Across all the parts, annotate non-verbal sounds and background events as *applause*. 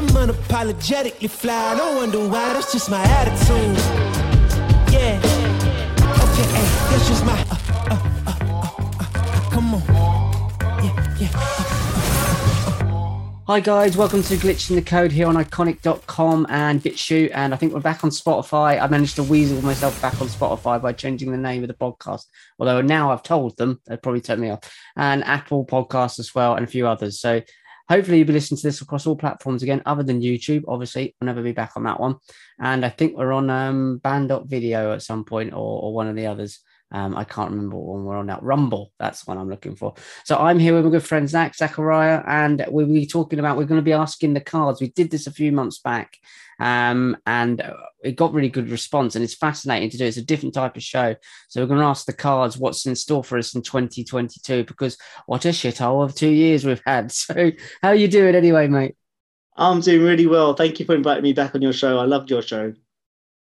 I'm unapologetically fly. No wonder why, that's just my attitude. Yeah. Okay, hey, that's just my. Uh, uh, uh, uh, uh, come on. Yeah, yeah. Hi guys, welcome to Glitch in the Code here on Ickonic.com and BitChute. And I think we're back on Spotify. I managed to weasel myself back on Spotify by changing the name of the podcast. Although now I've told them, they probably turned me off. And Apple Podcasts as well, and a few others. So hopefully you'll be listening to this across all platforms again, other than YouTube. Obviously, I'll never be back on that one. And I think we're on um, band.video at some point or, or one of the others. Um, I can't remember what one we're on now. Rumble, that's what I'm looking for. So I'm here with my good friend Zach Zakariya, and we'll be talking about. We're going to be asking the cards. We did this a few months back, um, and it got really good response, and it's fascinating to do. It's a different type of show, so we're going to ask the cards what's in store for us in 2022 because what a shithole of two years we've had. *laughs* So how are you doing anyway, mate? I'm doing really well. Thank you for inviting me back on your show. I loved your show.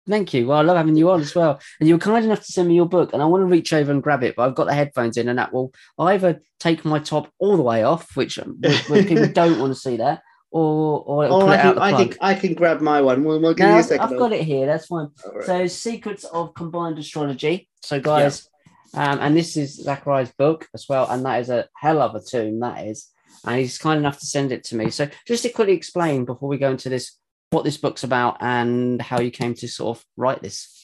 Thank you. Well, I love having you on as well. And you were kind enough to send me your book, and I want to reach over and grab it, but I've got the headphones in, and that will either take my top all the way off, which um, people *laughs* don't want to see that, or or oh, I, can, I can, I can grab my one. We'll, we'll give no, you a second. I've got it here. That's fine. Right. So, Secrets of Combined Astrology. So, guys, yeah. um, and this is Zakariya's book as well, and that is a hell of a tune. That is, and he's kind enough to send it to me. So, just to quickly explain before we go into this what this book's about and how you came to sort of write this.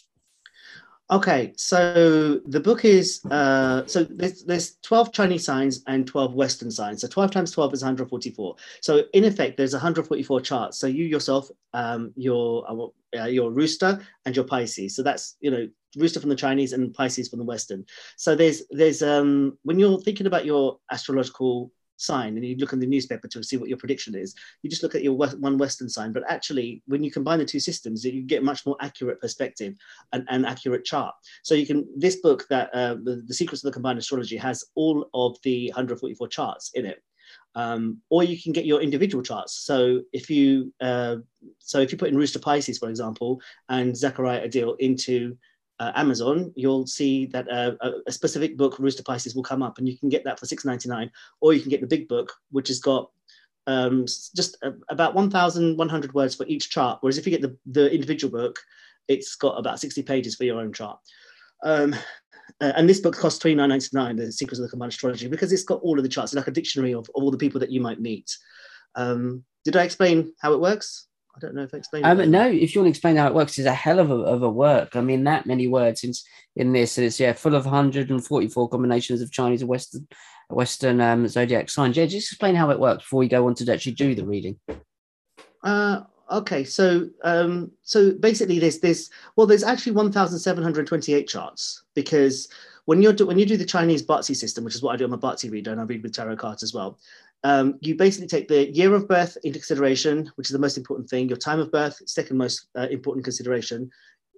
Okay, so the book is uh, so there's, there's 12 Chinese signs and 12 Western signs. So 12 times 12 is 144. So in effect, there's 144 charts. So you yourself, um, your uh, your rooster and your Pisces. So that's you know rooster from the Chinese and Pisces from the Western. So there's there's um, when you're thinking about your astrological sign and you look in the newspaper to see what your prediction is, you just look at your one Western sign. But actually, when you combine the two systems, you get much more accurate perspective and, and accurate chart. So you can, this book that uh, the, the Secrets of the Combined Astrology has all of the 144 charts in it. Um, or you can get your individual charts. So if you uh, so if you put in Rooster Pisces, for example, and Zakariya Adeel into uh, Amazon, you'll see that uh, a, specific book, Rooster Pisces, will come up, and you can get that for six ninety nine, or you can get the big book, which has got um, just a, about one thousand one hundred words for each chart. Whereas if you get the the individual book, it's got about sixty pages for your own chart. Um, uh, and this book costs twenty nine ninety nine, The Secrets of the Combined Astrology, because it's got all of the charts, it's like a dictionary of, of all the people that you might meet. Um, did I explain how it works? I don't know if I explained. Um, no, if you want to explain how it works, it's a hell of a, of a work. I mean, that many words in, in this, and it's yeah, full of 144 combinations of Chinese and Western Western um, zodiac signs. Yeah, just explain how it works before we go on to actually do the reading. Uh, okay, so um, so basically, there's this. Well, there's actually 1,728 charts because when you're do, when you do the Chinese Bazi system, which is what I do, I'm a Bazi reader and I read with tarot cards as well um, you basically take the year of birth into consideration, which is the most important thing, your time of birth, second most uh, important consideration.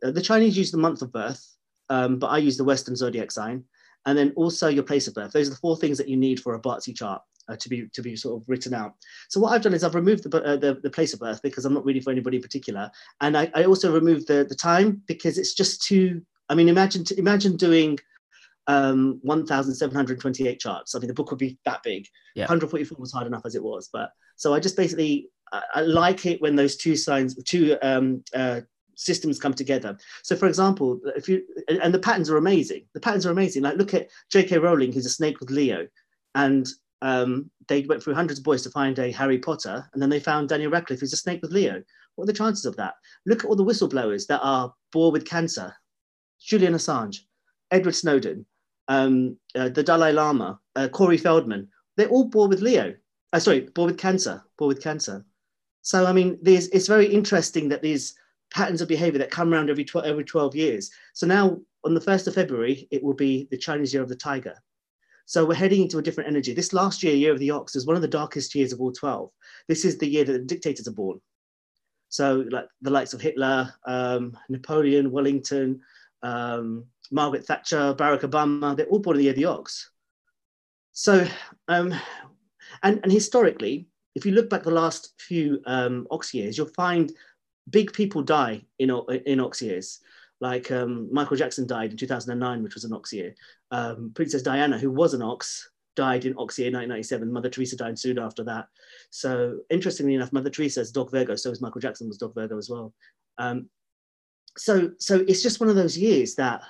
Uh, the Chinese use the month of birth, um, but I use the Western zodiac sign, and then also your place of birth. Those are the four things that you need for a Bazi chart. Uh, to be to be sort of written out. So what I've done is I've removed the, uh, the, the place of birth because I'm not reading for anybody in particular, and I, I also removed the the time because it's just too. I mean, imagine imagine doing um, 1,728 charts. I mean, the book would be that big. Yeah. 144 was hard enough as it was. But so I just basically, I, I like it when those two signs, two um, uh, systems come together. So for example, if you, and the patterns are amazing. The patterns are amazing. Like look at J.K. Rowling, who's a snake with Leo. And um, they went through hundreds of boys to find a Harry Potter. And then they found Daniel Radcliffe, who's a snake with Leo. What are the chances of that? Look at all the whistleblowers that are born with cancer. Julian Assange, Edward Snowden, um, uh, the Dalai Lama, uh, Corey Feldman, they're all born with Leo. Uh, sorry, born with cancer, born with cancer. So, I mean, there's, it's very interesting that these patterns of behavior that come around every, tw- every 12 years. So now on the 1st of February, it will be the Chinese Year of the Tiger. So we're heading into a different energy. This last year, Year of the Ox, is one of the darkest years of all 12. This is the year that the dictators are born. So like the likes of Hitler, um, Napoleon, Wellington, um, Margaret Thatcher, Barack Obama, they're all born in the year of the ox. So, um, and, and historically, if you look back the last few um, ox years, you'll find big people die in, in ox years. Like um, Michael Jackson died in 2009, which was an ox year. Um, Princess Diana, who was an ox, died in ox year 1997. Mother Teresa died soon after that. So interestingly enough, Mother Teresa is Dog Virgo. So is Michael Jackson was Dog Virgo as well. Um, so so it's just one of those years that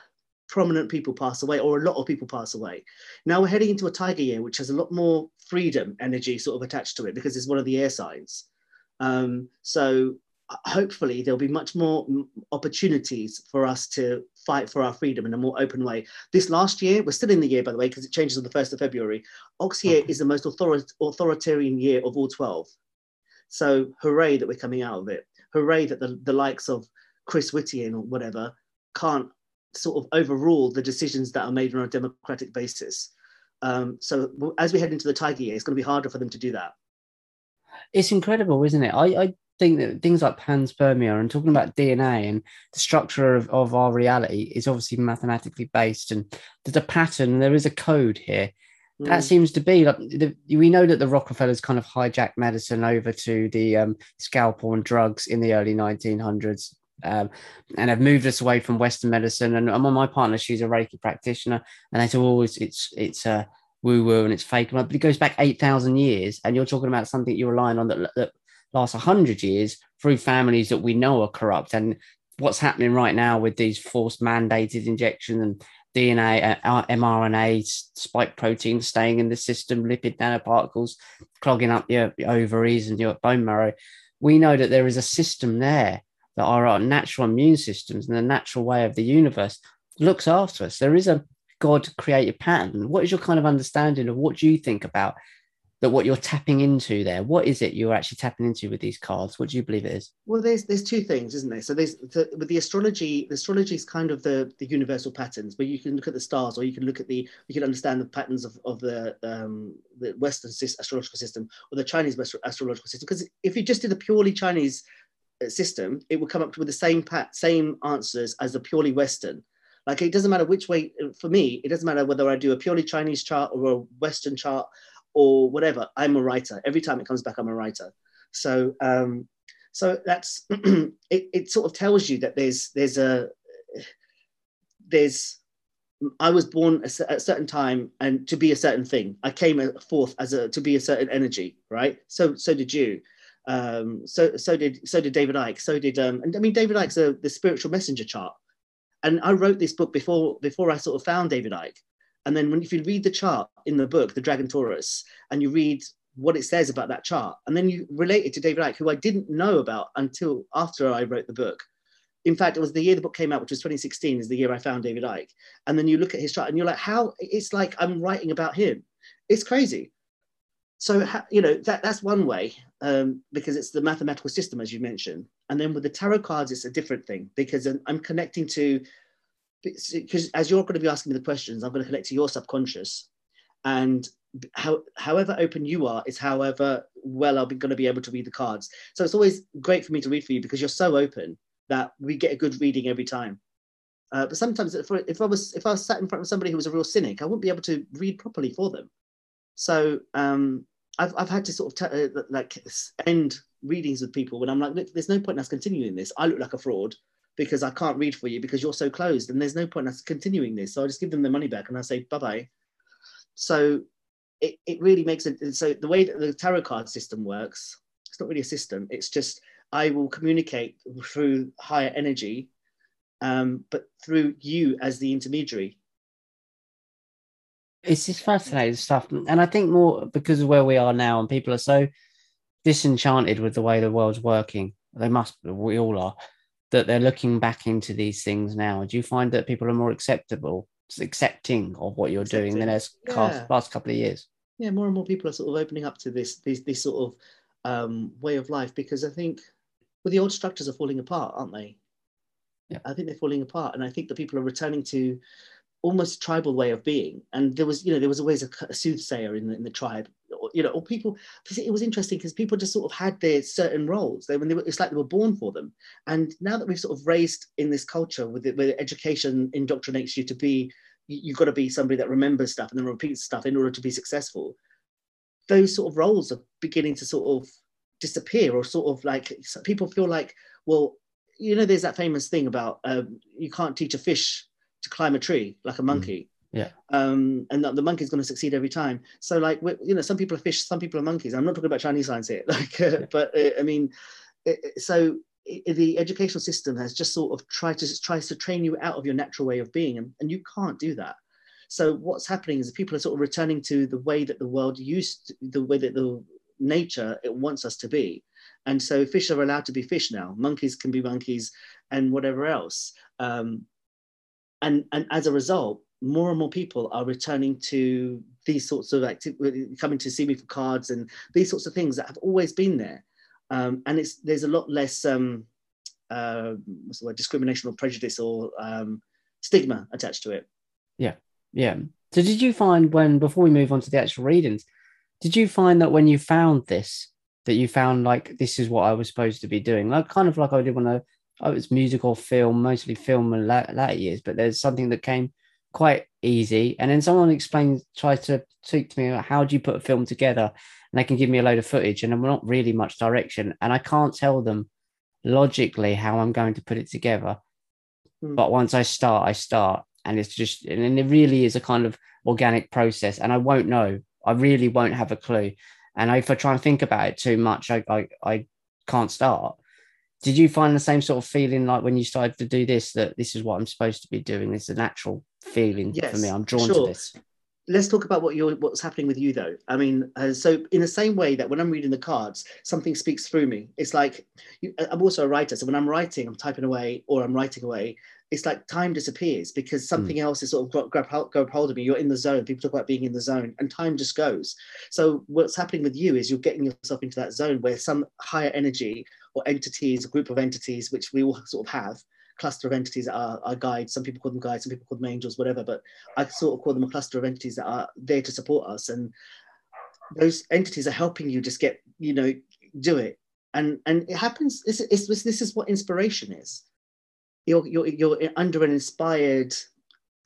prominent people pass away or a lot of people pass away. Now we're heading into a tiger year, which has a lot more freedom energy sort of attached to it because it's one of the air signs. Um, so hopefully there'll be much more opportunities for us to fight for our freedom in a more open way. This last year, we're still in the year, by the way, because it changes on the 1st of February. Ox year okay. is the most author- authoritarian year of all 12. So hooray that we're coming out of it. Hooray that the, the likes of Chris Whitty or whatever can't sort of overrule the decisions that are made on a democratic basis. Um, so as we head into the Tiger year, it's going to be harder for them to do that. It's incredible, isn't it? I, I think that things like panspermia and talking about DNA and the structure of, of our reality is obviously mathematically based, and there's a pattern, there is a code here. Mm. That seems to be like the, we know that the Rockefellers kind of hijacked medicine over to the um, scalpel and drugs in the early 1900s. Um, and have moved us away from Western medicine. And I'm on my partner; she's a Reiki practitioner, and they "Oh, it's it's a woo woo and it's fake." But it goes back eight thousand years, and you're talking about something you're relying on that, that last 100 years through families that we know are corrupt. And what's happening right now with these forced mandated injections and DNA, uh, mRNA, spike proteins staying in the system, lipid nanoparticles clogging up your ovaries and your bone marrow. We know that there is a system there that are our natural immune systems and the natural way of the universe looks after us. There is a God created pattern. What is your kind of understanding of what do you think about that what you're tapping into there? What is it you're actually tapping into with these cards? What do you believe it is? Well there's there's two things isn't there? So there's the, with the astrology the astrology is kind of the the universal patterns but you can look at the stars or you can look at the you can understand the patterns of, of the um the western astrological system or the chinese astrological system. Because if you just did a purely chinese Uh, system it would come up with the same pat same answers as the purely western like it doesn't matter which way uh, for me it doesn't matter whether i do a purely chinese chart or a western chart or whatever. I'm a writer. Every time it comes back, I'm a writer. So um, so that's *clears throat* it, it sort of tells you that there's there's a there's I was born at a certain time and to be a certain thing. I came uh, forth as a to be a certain energy, right? So so did you. Um, so so did so did David Icke. So did um, and I mean David Icke's a, the spiritual messenger chart. And I wrote this book before before I sort of found David Icke. And then when if you read the chart in the book, the Dragon Taurus, and you read what it says about that chart, and then you relate it to David Icke, who I didn't know about until after I wrote the book. In fact, it was the year the book came out, which was 2016, is the year I found David Icke. And then you look at his chart and you're like, how? It's like I'm writing about him. It's crazy. So, you know, that, that's one way um, because it's the mathematical system, as you mentioned. And then with the tarot cards, it's a different thing because I'm connecting to because as you're going to be asking me the questions, I'm going to connect to your subconscious, and how, however open you are is however well I'm going to be able to read the cards. So it's always great for me to read for you because you're so open that we get a good reading every time. Uh, but sometimes if, if I was if I was sat in front of somebody who was a real cynic, I wouldn't be able to read properly for them. So um, I've I've had to sort of t- uh, like end readings with people when I'm like, look, there's no point in us continuing this. I look like a fraud because I can't read for you because you're so closed and there's no point in us continuing this. So I just give them the money back and I say bye bye. So it, it really makes it so the way that the tarot card system works, it's not really a system, it's just I will communicate through higher energy, um, but through you as the intermediary. It's just fascinating stuff. And I think more because of where we are now and people are so disenchanted with the way the world's working. They must, we all are that they're looking back into these things now? Do you find that people are more acceptable, accepting of what you're accepting. doing than as yeah. last couple of years? Yeah, more and more people are sort of opening up to this this, this sort of um, way of life because I think well, the old structures are falling apart, aren't they? Yeah. I think they're falling apart, and I think that people are returning to almost tribal way of being. And there was, you know, there was always a, a soothsayer in the, in the tribe, or, you know, or people. It was interesting because people just sort of had their certain roles. They when they were, it's like they were born for them. And now that we've sort of raised in this culture with it, where education indoctrinates you to be, you've got to be somebody that remembers stuff and then repeats stuff in order to be successful. Those sort of roles are beginning to sort of disappear, or sort of like people feel like, well, you know, there's that famous thing about um, you can't teach a fish to climb a tree like a mm. monkey. Yeah. Um, and that the monkey's going to succeed every time. So, like, you know, some people are fish, some people are monkeys. I'm not talking about Chinese science here, *laughs* like, uh, Yeah. but uh, I mean, it, it- so i the educational system has just sort of tried to tries to train you out of your natural way of being, and, and you can't do that. So what's happening is people are sort of returning to the way that the world used, to, the way that the nature it wants us to be, and so fish are allowed to be fish now. Monkeys can be monkeys, and whatever else. Um, and and as a result, more and more people are returning to these sorts of activities, coming to see me for cards and these sorts of things that have always been there. Um, and it's there's a lot less um, uh, what's the word, discrimination or prejudice or um, stigma attached to it. Yeah. Yeah. So did you find when before we move on to the actual readings, did you find that when you found this, that you found like this is what I was supposed to be doing? Like kind of like I did when I I was musical film, mostly film in la- later years, but there's something that came quite easy. And then someone explains, tries to speak to me about how do you put a film together? And they can give me a load of footage and I'm not really much direction. And I can't tell them logically how I'm going to put it together. Hmm. But once I start, I start. And it's just, and it really is a kind of organic process. And I won't know. I really won't have a clue. And if I try and think about it too much, I, I, I can't start. Did you find the same sort of feeling like when you started to do this, that this is what I'm supposed to be doing? This is a natural feeling for me. I'm drawn sure. to this. let's talk about what you're what's happening with you though i mean uh, so in the same way that when i'm reading the cards something speaks through me it's like you, i'm also a writer so when i'm writing i'm typing away or i'm writing away it's like time disappears because something else is sort of grab, hold- grab hold of me you're in the zone people talk about being in the zone and time just goes so what's happening with you is you're getting yourself into that zone where some higher energy or entities a group of entities which we all sort of have cluster of entities that are, are guides some people call them guides some people call them angels whatever but I sort of call them a cluster of entities that are there to support us, and those entities are helping you just get, you know, do it. And and it happens. It's, it's, this is what inspiration is. You're you're you're under an inspired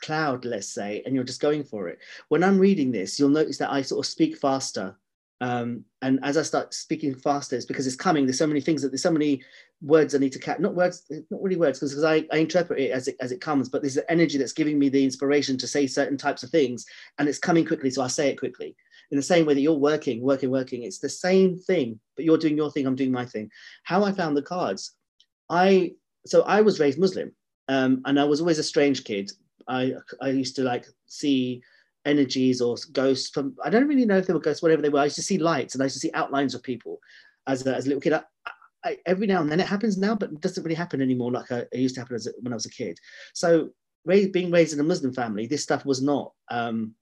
cloud, let's say, and you're just going for it. When I'm reading this, you'll notice that I sort of speak faster. Um, and as I start speaking faster, it's because it's coming. There's so many things that there's so many words I need to catch. Not words, not really words, because I, I interpret it as it as it comes. But there's an energy that's giving me the inspiration to say certain types of things, and it's coming quickly, so I say it quickly. In the same way that you're working, working, working, it's the same thing, but you're doing your thing, I'm doing my thing. How I found the cards, I so I was raised Muslim, um, and I was always a strange kid. I I used to like see energies or ghosts from I don't really know if they were ghosts, whatever they were. I used to see lights and I used to see outlines of people as a, as a little kid. I, I, every now and then it happens now, but it doesn't really happen anymore like I, it used to happen as a, when I was a kid. So raised, being raised in a Muslim family, this stuff was not um,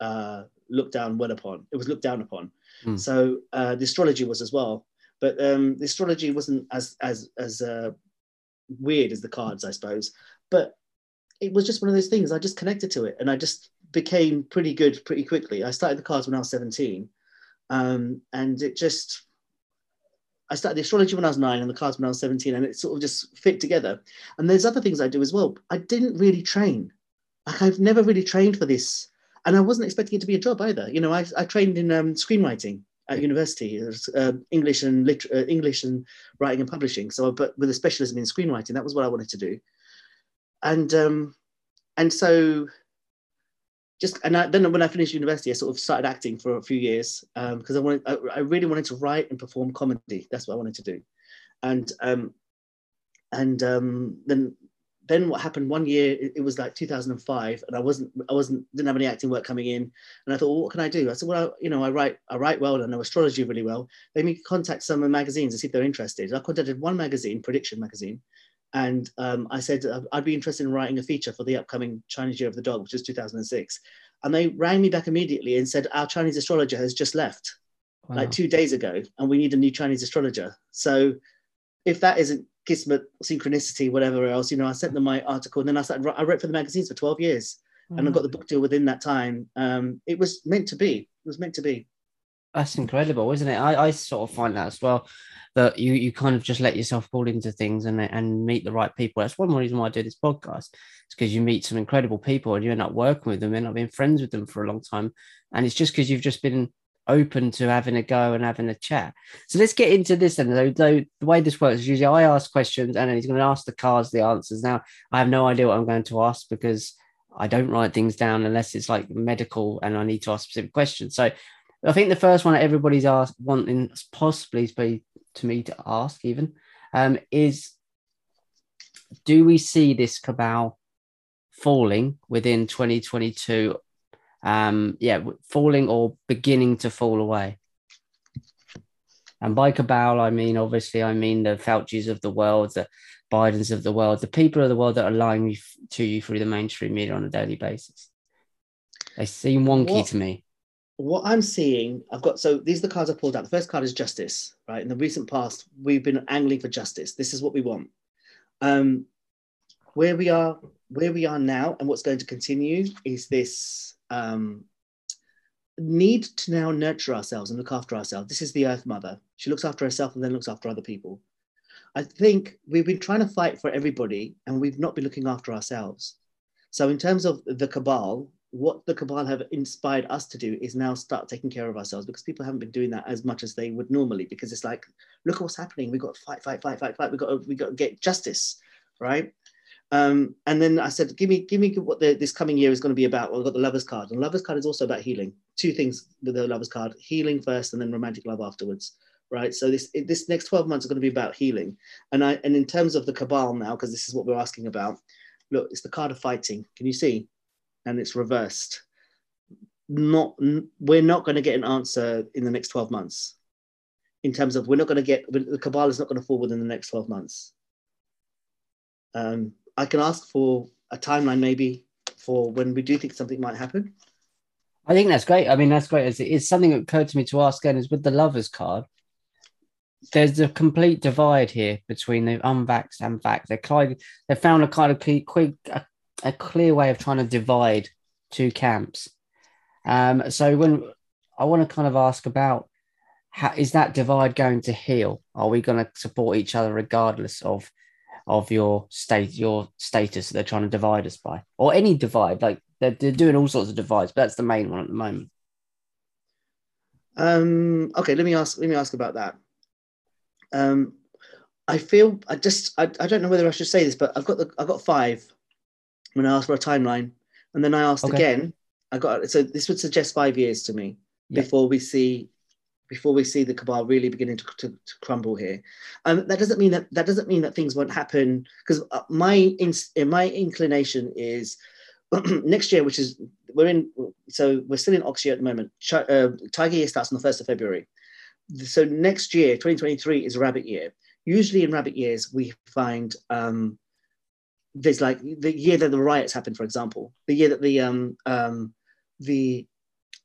uh, looked down well upon. It was looked down upon. Hmm. So uh, the astrology was as well, but um, the astrology wasn't as as as uh, weird as the cards, I suppose. But it was just one of those things. I just connected to it, and I just became pretty good pretty quickly. I started the cards when I was 17, um, and it just I started the astrology when I was nine and the cards when I was 17, and it sort of just fit together. And there's other things I do as well. I didn't really train. Like I've never really trained for this, and I wasn't expecting it to be a job either. You know, I, I trained in um, screenwriting at university, it uh, English and lit- uh, English and writing and publishing. So, but with a specialism in screenwriting, that was what I wanted to do. And um, and so just and I, then when I finished university, I sort of started acting for a few years because I wanted, I, I really wanted to write and perform comedy. That's what I wanted to do, and um, and um, then then what happened one year? It, it was like 2005, and I wasn't I wasn't didn't have any acting work coming in, and I thought, well, what can I do? I said, well, I, you know, I write I write well and I know astrology really well. Let me contact some of the magazines and see if they're interested. I contacted one magazine, Prediction Magazine, and um, I said uh, I'd be interested in writing a feature for the upcoming Chinese Year of the Dog, which is 2006. And they rang me back immediately and said our Chinese astrologer has just left, Wow. like two days ago, and we need a new Chinese astrologer. So if that isn't kismet, synchronicity, whatever else, you know, I sent them my article, and then I started. I wrote for the magazines for 12 years, and I got the book deal within that time. Um, it was meant to be. It was meant to be. That's incredible, isn't it? I, I sort of find that as well. That you you kind of just let yourself fall into things and and meet the right people. That's one reason why I do this podcast. It's because you meet some incredible people and you end up working with them, end up being friends with them for a long time. And it's just because you've just been open to having a go and having a chat. So let's get into this then. Though, the way this works is usually I ask questions and he's going to ask the cars the answers. Now I have no idea what I'm going to ask because I don't write things down unless it's like medical and I need to ask specific questions. So I think the first one that everybody's asked wanting possibly to me to ask even um, is do we see this cabal falling within 2022 um yeah falling or beginning to fall away? And by cabal i mean obviously i mean the fauci's of the world the bidens of the world the people of the world that are lying to you through the mainstream media on a daily basis. They seem wonky what, to me what i'm seeing i've got so these are the cards i pulled out the first card is justice right in the recent past we've been angling for justice this is what we want um where we are where we are now and what's going to continue is this um, need to now nurture ourselves and look after ourselves. This is the Earth Mother. She looks after herself and then looks after other people. I think we've been trying to fight for everybody and we've not been looking after ourselves. So, in terms of the cabal, what the cabal have inspired us to do is now start taking care of ourselves because people haven't been doing that as much as they would normally because it's like, look at what's happening. We've got to fight, fight, fight, fight, fight. We've got to, we got to get justice, right? Um, and then I said, give me, give me what the, this coming year is going to be about. Well, I've got the lovers card, and lovers card is also about healing. Two things with the lovers card: healing first, and then romantic love afterwards. Right. So this this next twelve months are going to be about healing. And I and in terms of the cabal now, because this is what we're asking about. Look, it's the card of fighting. Can you see? And it's reversed. Not we're not going to get an answer in the next twelve months. In terms of we're not going to get the cabal is not going to fall within the next twelve months. Um, I can ask for a timeline maybe for when we do think something might happen. I think that's great. I mean, that's great. It's, it's something that occurred to me to ask again is with the lovers card. There's a complete divide here between the unvaxxed and vaxxed. They kind they found a kind of quick a, a clear way of trying to divide two camps. Um, so when I want to kind of ask about how is that divide going to heal? Are we going to support each other regardless of of your state, your status that they're trying to divide us by, or any divide. Like they're, they're doing all sorts of divides, but that's the main one at the moment. Um, okay, let me ask. Let me ask about that. Um, I feel I just I, I don't know whether I should say this, but I've got the I've got five when I asked for a timeline, and then I asked okay. again. I got so this would suggest five years to me yep. before we see before we see the cabal really beginning to, to, to crumble here. Um, that doesn't mean that that doesn't mean that things won't happen because uh, my in, my inclination is *clears throat* next year, which is we're in so we're still in Ox year at the moment. Ch- uh, Tiger year starts on the first of February. So next year, 2023, is rabbit year. Usually in rabbit years, we find um, there's like the year that the riots happened, for example, the year that the um, um, the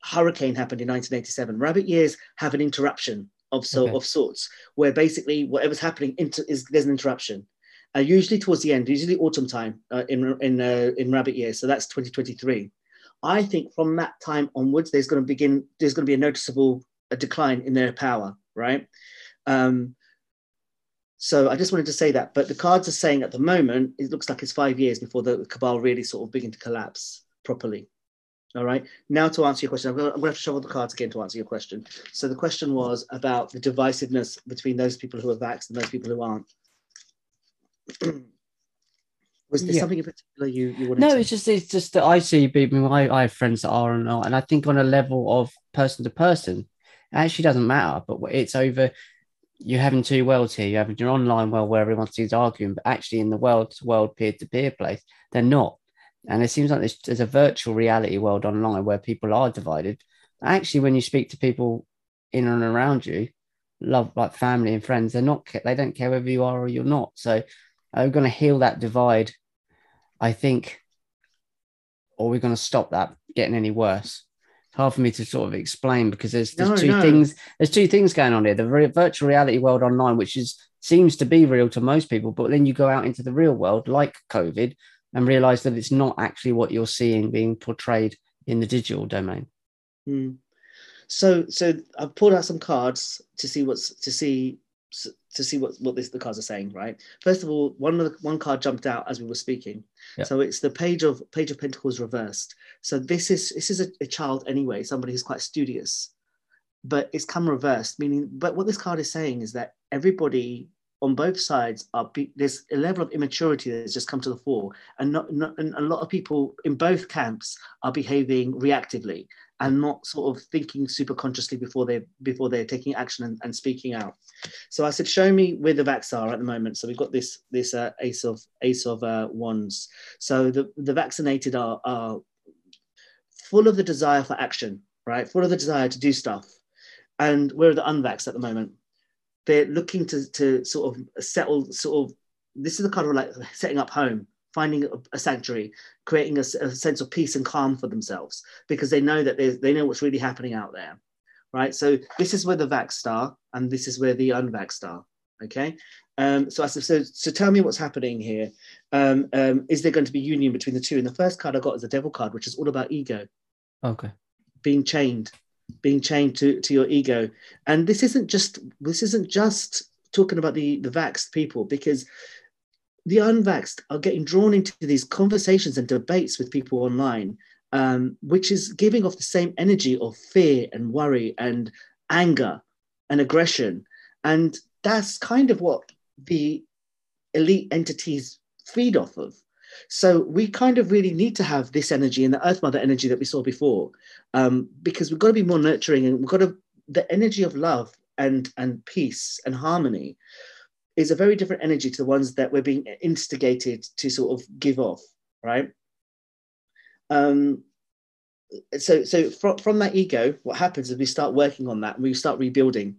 hurricane happened in 1987. Rabbit years have an interruption of so okay. of sorts, where basically whatever's happening inter- is there's an interruption. Uh, usually towards the end, usually autumn time uh, in in uh, in rabbit years. So that's 2023. I think from that time onwards, there's going to begin there's going to be a noticeable a decline in their power, right? Um, so I just wanted to say that. But the cards are saying at the moment it looks like it's five years before the cabal really sort of begin to collapse properly. All right. Now to answer your question, I'm going, to, have to shuffle the cards again to answer your question. So the question was about the divisiveness between those people who are vaxxed and those people who aren't. *clears throat* was there yeah. something in particular you, you wanted no to... it's just it's just that i see people I, I have friends that are and not and i think on a level of person to person it actually doesn't matter but it's over you're having two worlds here you're having your online world where everyone's arguing but actually in the world to world peer-to-peer place they're not and it seems like there's, there's a virtual reality world online where people are divided. Actually, when you speak to people in and around you, love like family and friends, they're not they don't care whether you are or you're not. So I'm going to heal that divide, I think, or we're going to stop that getting any worse. Hard for me to sort of explain because there's, there's no, two no. things there's two things going on here. The re- virtual reality world online, which is seems to be real to most people, but then you go out into the real world, like COVID, and realize that it's not actually what you're seeing being portrayed in the digital domain. Mm. So, so I've pulled out some cards to see what's to see to see what what this, the cards are saying. Right. First of all, one of the, one card jumped out as we were speaking. Yep. So it's the page of page of Pentacles reversed. So this is this is a, a child anyway, somebody who's quite studious, but it's come reversed. Meaning, but what this card is saying is that everybody on both sides are be, there's a level of immaturity that's just come to the fore, and not, not and a lot of people in both camps are behaving reactively and not sort of thinking super consciously before they before they're taking action and, and speaking out. So I said, show me where the vax are at the moment. So we've got this this uh, ace of ace of uh, wands. So the the vaccinated are are full of the desire for action, right? Full of the desire to do stuff. And where are the unvaxxed at the moment? they're looking to, to sort of settle sort of this is the kind of like setting up home finding a, sanctuary creating a, a, sense of peace and calm for themselves because they know that they know what's really happening out there right so this is where the vax star and this is where the unvax star okay um, so I said, so, so tell me what's happening here. Um, um, is there going to be union between the two? And the first card I got is the devil card, which is all about ego. Okay. Being chained, being chained to, to your ego. And this isn't just this isn't just talking about the, the vaxxed people because the unvaxxed are getting drawn into these conversations and debates with people online, um, which is giving off the same energy of fear and worry and anger and aggression. And that's kind of what the elite entities feed off of. So we kind of really need to have this energy and the Earth Mother energy that we saw before, um, because we've got to be more nurturing and we've got to the energy of love and and peace and harmony is a very different energy to the ones that we're being instigated to sort of give off, right? Um, so so from, from that ego, what happens is we start working on that and we start rebuilding.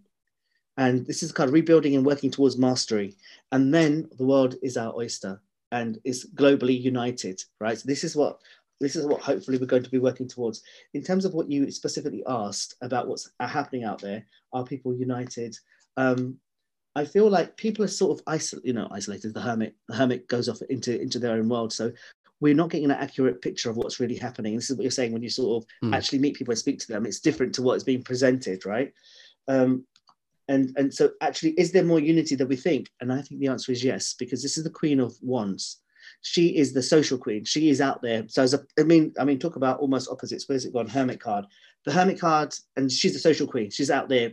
And this is kind of rebuilding and working towards mastery. And then the world is our oyster and is globally united, right? So this is what this is what hopefully we're going to be working towards. In terms of what you specifically asked about what's happening out there, are people united? Um, I feel like people are sort of isolated, you know, isolated. The hermit, the hermit goes off into into their own world. So we're not getting an accurate picture of what's really happening. This is what you're saying when you sort of mm. actually meet people and speak to them. It's different to what is being presented, right? Um, and and so actually is there more unity than we think and i think the answer is yes because this is the queen of wands she is the social queen she is out there so as a, i mean i mean talk about almost opposites where's it gone hermit card the hermit card and she's the social queen she's out there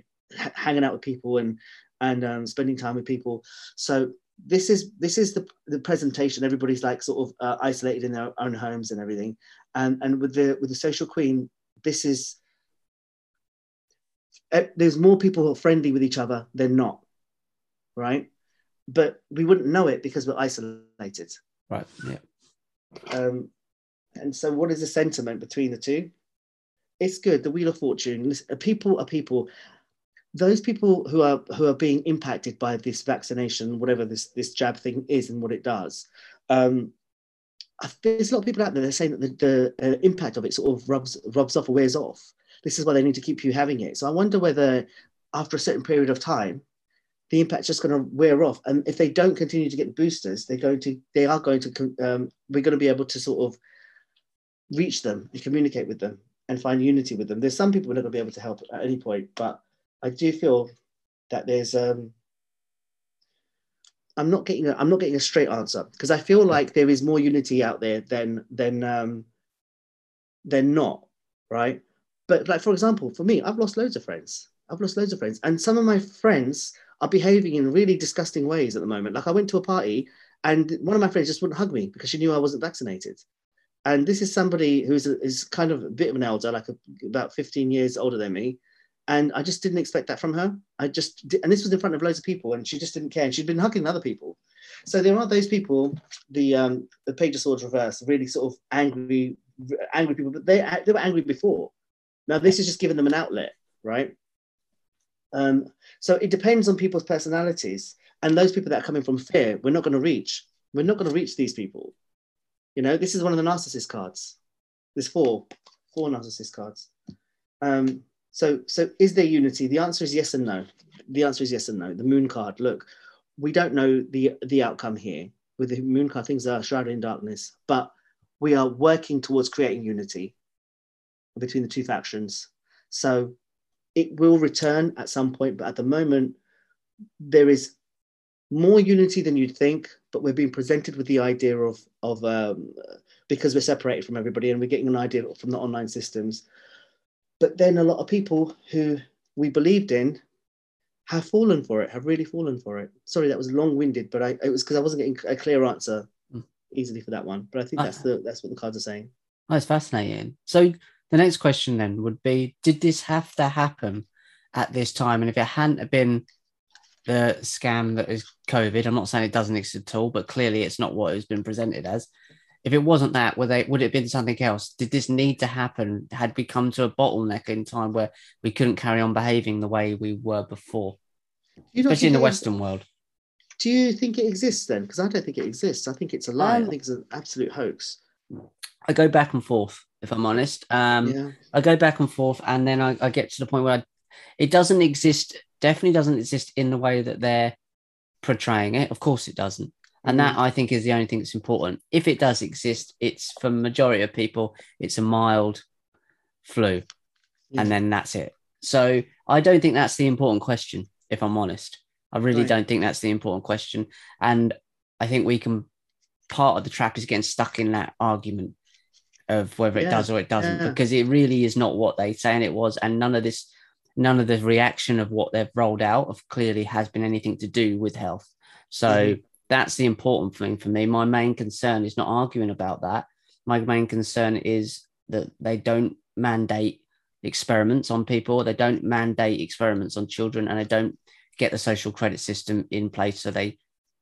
hanging out with people and and um, spending time with people so this is this is the, the presentation everybody's like sort of uh, isolated in their own homes and everything and and with the with the social queen this is Eh, there's more people who are friendly with each other than not, right? But we wouldn't know it because we're isolated. Right. Yeah. Um, and so, what is the sentiment between the two? It's good. The Wheel of Fortune. Listen, people are people. Those people who are who are being impacted by this vaccination, whatever this this jab thing is and what it does. Um, there's a lot of people out there that are saying that the, the uh, impact of it sort of rubs rubs off or wears off this is why they need to keep you having it. So I wonder whether after a certain period of time, the impact's just going to wear off. And if they don't continue to get boosters, they're going to, they are going to, um, we're going to be able to sort of reach them and communicate with them and find unity with them. There's some people we're not going to be able to help at any point, but I do feel that there's, um, I'm not getting a, I'm not getting a straight answer because I feel like there is more unity out there than than um, than not, right? But like for example, for me, I've lost loads of friends. I've lost loads of friends, and some of my friends are behaving in really disgusting ways at the moment. Like I went to a party, and one of my friends just wouldn't hug me because she knew I wasn't vaccinated. And this is somebody who's a, is kind of a bit of an elder, like a, about 15 years older than me. And I just didn't expect that from her. I just, did, and this was in front of loads of people, and she just didn't care. And she'd been hugging other people. So there are those people, the um, the Page of Swords reverse, really sort of angry, angry people, but they they were angry before. Now, this is just giving them an outlet, right? Um, so it depends on people's personalities. And those people that are coming from fear, we're not going to reach. We're not going to reach these people. You know, this is one of the narcissist cards. There's four, four narcissist cards. Um, so, so is there unity? The answer is yes and no. The answer is yes and no. The moon card. Look, we don't know the the outcome here. With the moon card, things are shrouded in darkness, but we are working towards creating unity between the two factions. So it will return at some point, but at the moment, there is more unity than you'd think, but we're being presented with the idea of, of um, because we're separated from everybody and we're getting an idea from the online systems. But then a lot of people who we believed in have fallen for it, have really fallen for it. Sorry, that was long-winded, but I it was because I wasn't getting a clear answer Mm. easily for that one. But I think that's the that's what the cards are saying. That's fascinating. So the next question then would be: Did this have to happen at this time? And if it hadn't have been the scam that is COVID, I'm not saying it doesn't exist at all, but clearly it's not what it's been presented as. If it wasn't that, would they would it have been something else? Did this need to happen? Had we come to a bottleneck in time where we couldn't carry on behaving the way we were before, especially in the Western world? Do you think it exists then? Because I don't think it exists. I think it's a lie. Um, I think it's an absolute hoax. I go back and forth, if I'm honest. Um, yeah. I go back and forth, and then I, I get to the point where I, it doesn't exist. Definitely doesn't exist in the way that they're portraying it. Of course, it doesn't, and that I think is the only thing that's important. If it does exist, it's for majority of people, it's a mild flu, Yeah. and then that's it. So I don't think that's the important question. If I'm honest, I really Right. don't think that's the important question, and I think we can. Part of the trap is getting stuck in that argument of whether it does or it doesn't yeah. because it really is not what they saying it was and none of this none of the reaction of what they've rolled out of clearly has been anything to do with health so Mhm. That's the important thing for me my main concern is not arguing about that my main concern is that they don't mandate experiments on people they don't mandate experiments on children and they don't get the social credit system in place so they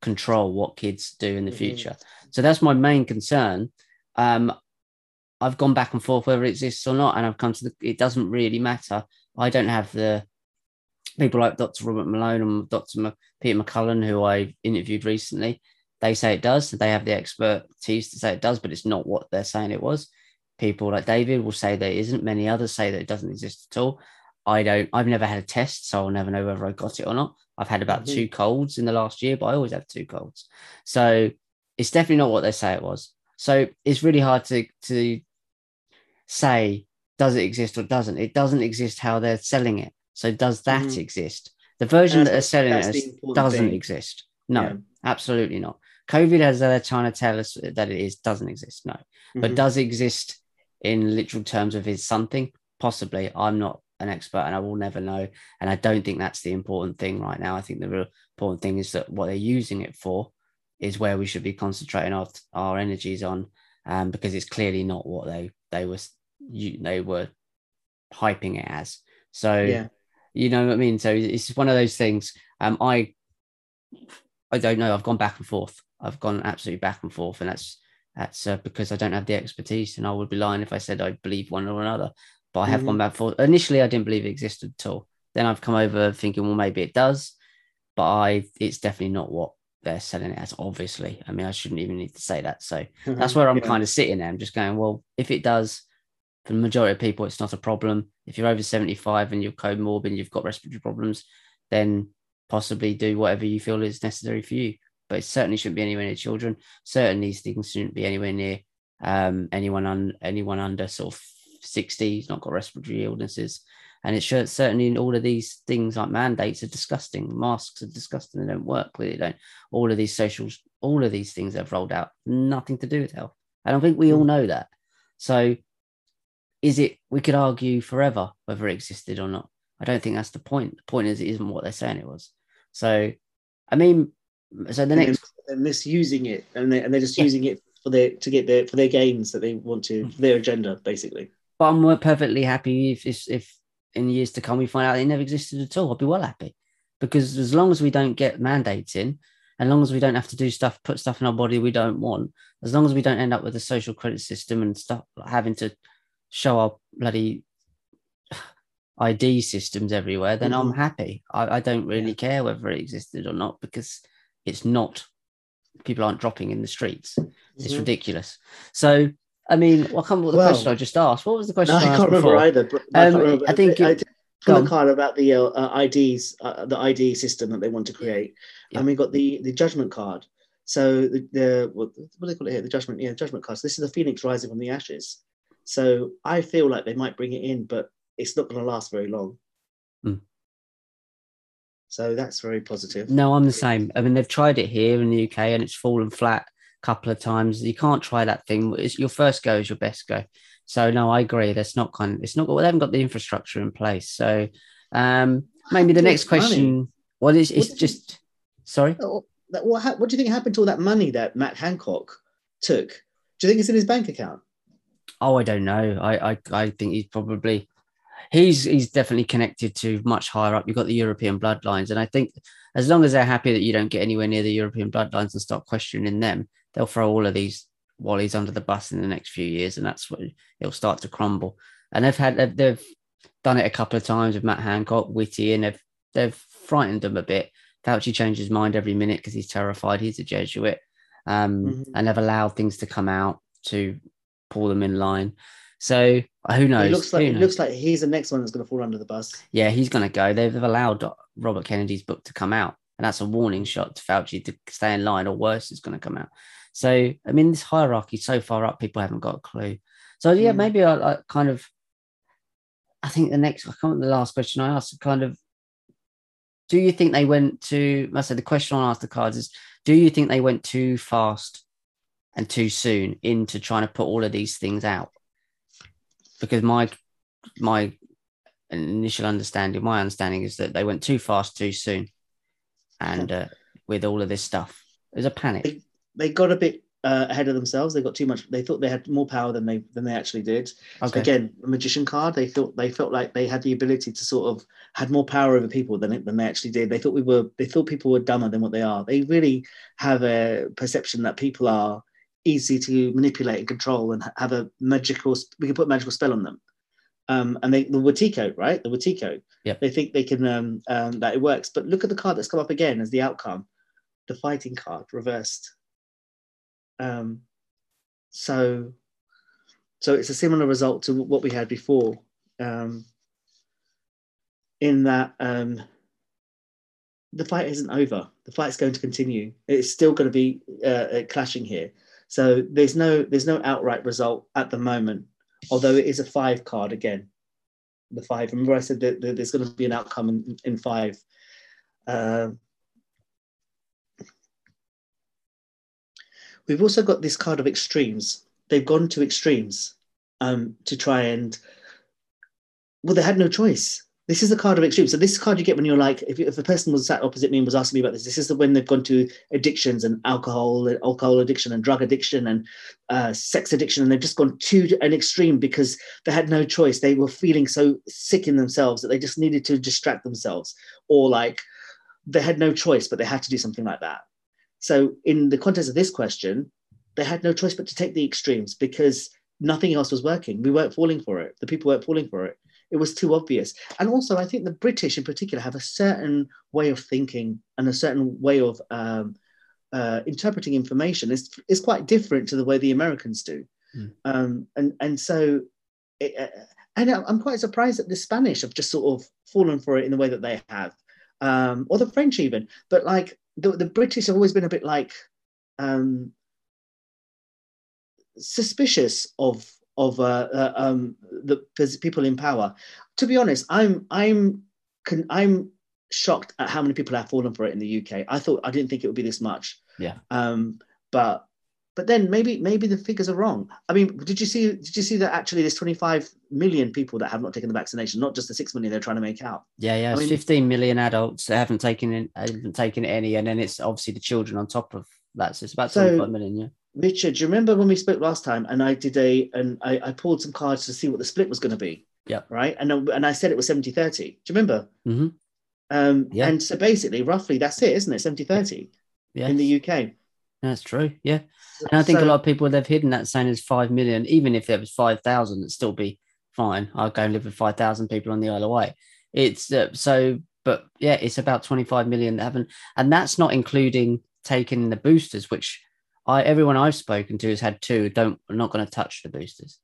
control what kids do in the Mhm. future so that's my main concern um, I've gone back and forth whether it exists or not, and I've come to the. It doesn't really matter. I don't have the people like Dr. Robert Malone and Dr. Peter McCullough, who I interviewed recently. They say it does. They have the expertise to say it does, but it's not what they're saying it was. People like David will say it isn't. Many others say that it doesn't exist at all. I don't. I've never had a test, so I'll never know whether I got it or not. I've had about Mhm. two colds in the last year, but I always have two colds. So it's definitely not what they say it was. So it's really hard to to say does it exist or doesn't. It doesn't exist how they're selling it. So does that Mhm. exist? The version And that they're that's- selling it that's the doesn't thing. exist. No, Yeah. absolutely not. COVID, has they're trying to tell us that it is, doesn't exist. No, but Mhm. does exist in literal terms of is something? Possibly. I'm not an expert and I will never know. And I don't think that's the important thing right now. I think the real important thing is that what they're using it for is where we should be concentrating our, our energies on um, because it's clearly not what they they were you, they were hyping it as. So yeah. You know what I mean. So it's one of those things. Um, I I don't know. I've gone back and forth. I've gone absolutely back and forth, and that's that's uh, because I don't have the expertise, and I would be lying if I said I believe one or another. But I have Mhm. gone back and forth. Initially, I didn't believe it existed at all. Then I've come over thinking, well, maybe it does, but I it's definitely not what they're selling it as. Obviously, I mean, I shouldn't even need to say that. So *laughs* that's where I'm Yeah. kind of sitting there. I'm just going, well, if it does, for the majority of people, it's not a problem. If you're over 75 and you're comorbid, and you've got respiratory problems, then possibly do whatever you feel is necessary for you. But it certainly shouldn't be anywhere near children. Certainly, these things shouldn't be anywhere near um, anyone on anyone under sort of 60 who's not got respiratory illnesses. And it should certainly in all of these things like mandates are disgusting. Masks are disgusting. They don't work. They don't. All of these socials, all of these things they've rolled out, nothing to do with health. And I think we all know that. So is it we could argue forever whether it existed or not. I don't think that's the point. The point is it isn't what they're saying it was. So I mean so the next they're misusing it, and they and they're just Yeah. using it for their to get their for their gains that they want to for their agenda, basically. but I'm perfectly happy if, if if in years to come we find out they never existed at all. I'll be well happy. Because as long as we don't get mandates in, as long as we don't have to do stuff, put stuff in our body we don't want, as long as we don't end up with a social credit system and stuff like having to show our bloody *sighs* ID systems everywhere, then I'm Mhm. happy. I, I don't really Yeah. care whether it existed or not because it's not. People aren't dropping in the streets. It's Mhm. ridiculous. So, I mean, I can't remember the Well- question I just asked. What was the question No, I I asked can't remember before? either. But I, Um, remember. I think I, it- from the card about the uh, uh, IDs, uh, the ID system that they want to create, Yeah. and we got the the judgment card. So the, the what, what do they call it here? The judgment, yeah, judgment card. So this is the phoenix rising from the ashes. So I feel like they might bring it in, but it's not going to last very long. Hmm. So that's very positive. No, I'm the same. I mean, they've tried it here in the UK and it's fallen flat a couple of times. You can't try that thing. It's your first go is your best go. So no, I agree. That's not kind. Of, it's not. Well, they haven't got the infrastructure in place. So, um, maybe the next question. Well, it's, What it's you- just sorry. What, what, what do you think happened to all that money that Matt Hancock took? Do you think it's in his bank account? Oh, I don't know. I, I, I think he's probably he's he's definitely connected to much higher up. You've got the European bloodlines, and I think as long as they're happy that you don't get anywhere near the European bloodlines and start questioning them, they'll throw all of these wallies under the bus in the next few years, and that's when it'll start to crumble. And they've had they've, done it a couple of times with Matt Hancock, Whitty, and they've they've frightened them a bit. Fauci changed his mind every minute because he's terrified. He's a Jesuit, um, Mhm. and they've allowed things to come out to pull them in line. So uh, who knows? It looks like it looks like he's the next one that's going to fall under the bus. yeah, he's going to go. They've, they've allowed Robert Kennedy's book to come out, and that's a warning shot to Fauci to stay in line, or worse is going to come out. So, I mean, this hierarchy so far up, people haven't got a clue. So, yeah, Mm. maybe I, I kind of, I think the next, I can't the last question I asked, kind of, do you think they went to, I said the question I asked the cards is, do you think they went too fast and too soon into trying to put all of these things out? Because my, my initial understanding, my understanding is that they went too fast too soon, and uh, with all of this stuff, there's a panic. They got a bit uh, ahead of themselves. They got too much. They thought they had more power than they than they actually did. So again, a magician card. They thought they felt like they had the ability to sort of had more power over people than it, than they actually did. They thought we were. They thought people were dumber than what they are. They really have a perception that people are easy to manipulate and control and have a magical. We can put a magical spell on them. Um, and they the Wetiko, right? The Wetiko. Yeah. They think they can um, um, that it works. But look at the card that's come up again as the outcome, the fighting card reversed. Um, so, so it's a similar result to what we had before. Um, in that um, the fight isn't over. The fight's going to continue. It's still going to be uh, uh, clashing here. So there's no there's no outright result at the moment. Although it is a five card again, the five. Remember I said that, there's going to be an outcome in, in five. Um, we've also got this card of extremes. They've gone to extremes um, to try and well, they had no choice. This is the card of extreme. So this card you get when you're like, if, if a person was sat opposite me and was asking me about this, this is the when they've gone to addictions and alcohol, alcohol addiction and drug addiction and uh, sex addiction, and they've just gone to an extreme because they had no choice. They were feeling so sick in themselves that they just needed to distract themselves, or like they had no choice, but they had to do something like that. So in the context of this question, they had no choice but to take the extremes because nothing else was working. We weren't falling for it. The people weren't falling for it. It was too obvious. And also, I think the British in particular have a certain way of thinking and a certain way of um, uh, interpreting information. It's, it's quite different to the way the Americans do. Mm. Um, and, and so, it, uh, and I'm quite surprised that the Spanish have just sort of fallen for it in the way that they have, um, or the French even. But like the, the British have always been a bit like, um, suspicious of of uh, uh, um, the people in power. To be honest, I'm I'm con- I'm shocked at how many people have fallen for it in the UK. I thought I didn't think it would be this much. Yeah. Um, but but then maybe maybe the figures are wrong. I mean, did you see did you see that actually there's 25 million people that have not taken the vaccination, not just the six million they're trying to make out. yeah, yeah. I mean- 15 million adults that haven't taken in, haven't taken any, and then it's obviously the children on top of that. So it's about So- 25 million. Yeah. Richard, do you remember when we spoke last time and I did a and I, I pulled some cards to see what the split was going to be? Yeah. Right. And I- and I said it was 70 30. Do you remember? hmm Um, Yeah. And so basically, roughly, that's it, isn't it? 70 30 Yeah. in the UK. That's true. Yeah. And I think So- a lot of people they've hidden that saying is five million. Even if there was five thousand, it'd still be fine. I'll go and live with five thousand people on the Isle of Wight. It's uh, so, but yeah, it's about twenty five million that haven't, and that's not including taking the boosters, which I everyone I've spoken to has had two. Don't are not going to touch the boosters.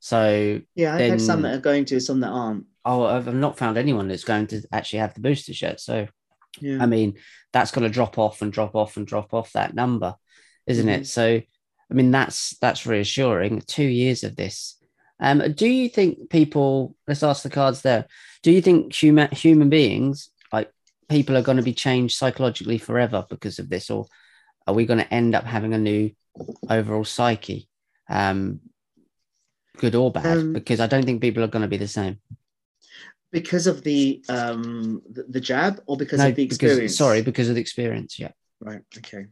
So Yeah, I've had some that are going to, some that aren't. oh, I've not found anyone that's going to actually have the boosters yet. So Yeah. I mean, that's going to drop off and drop off and drop off that number, isn't Mhm. it? So, I mean, that's that's reassuring. Two years of this. Um, do you think people? Let's ask the cards there. Do you think human human beings, like people, are going to be changed psychologically forever because of this, or are we going to end up having a new overall psyche, um, good or bad? Um, because I don't think people are going to be the same. because of the um the, the jab or because no, of the because experience? sorry, because of the experience. Yeah. Right. Okay.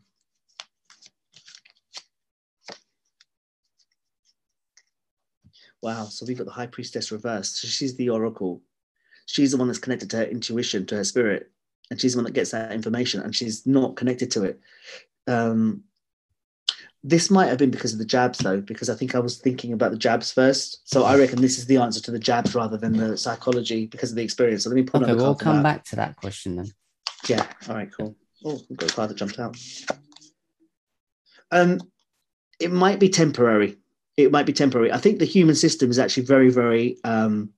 Wow. So we've got the high priestess reversed. So she's the oracle. She's the one that's connected to her intuition, to her spirit, and she's the one that gets that information, and she's not connected to it. Um, this might have been because of the jabs, though, because I think I was thinking about the jabs first. So I reckon this is the answer to the jabs rather than the psychology because of the experience. So let me pull Okay, we'll come back to that question then. Yeah. All right. Cool. Oh, we've got a card that jumped out. Um, it might be temporary. It might be temporary. I think the human system is actually very, very um,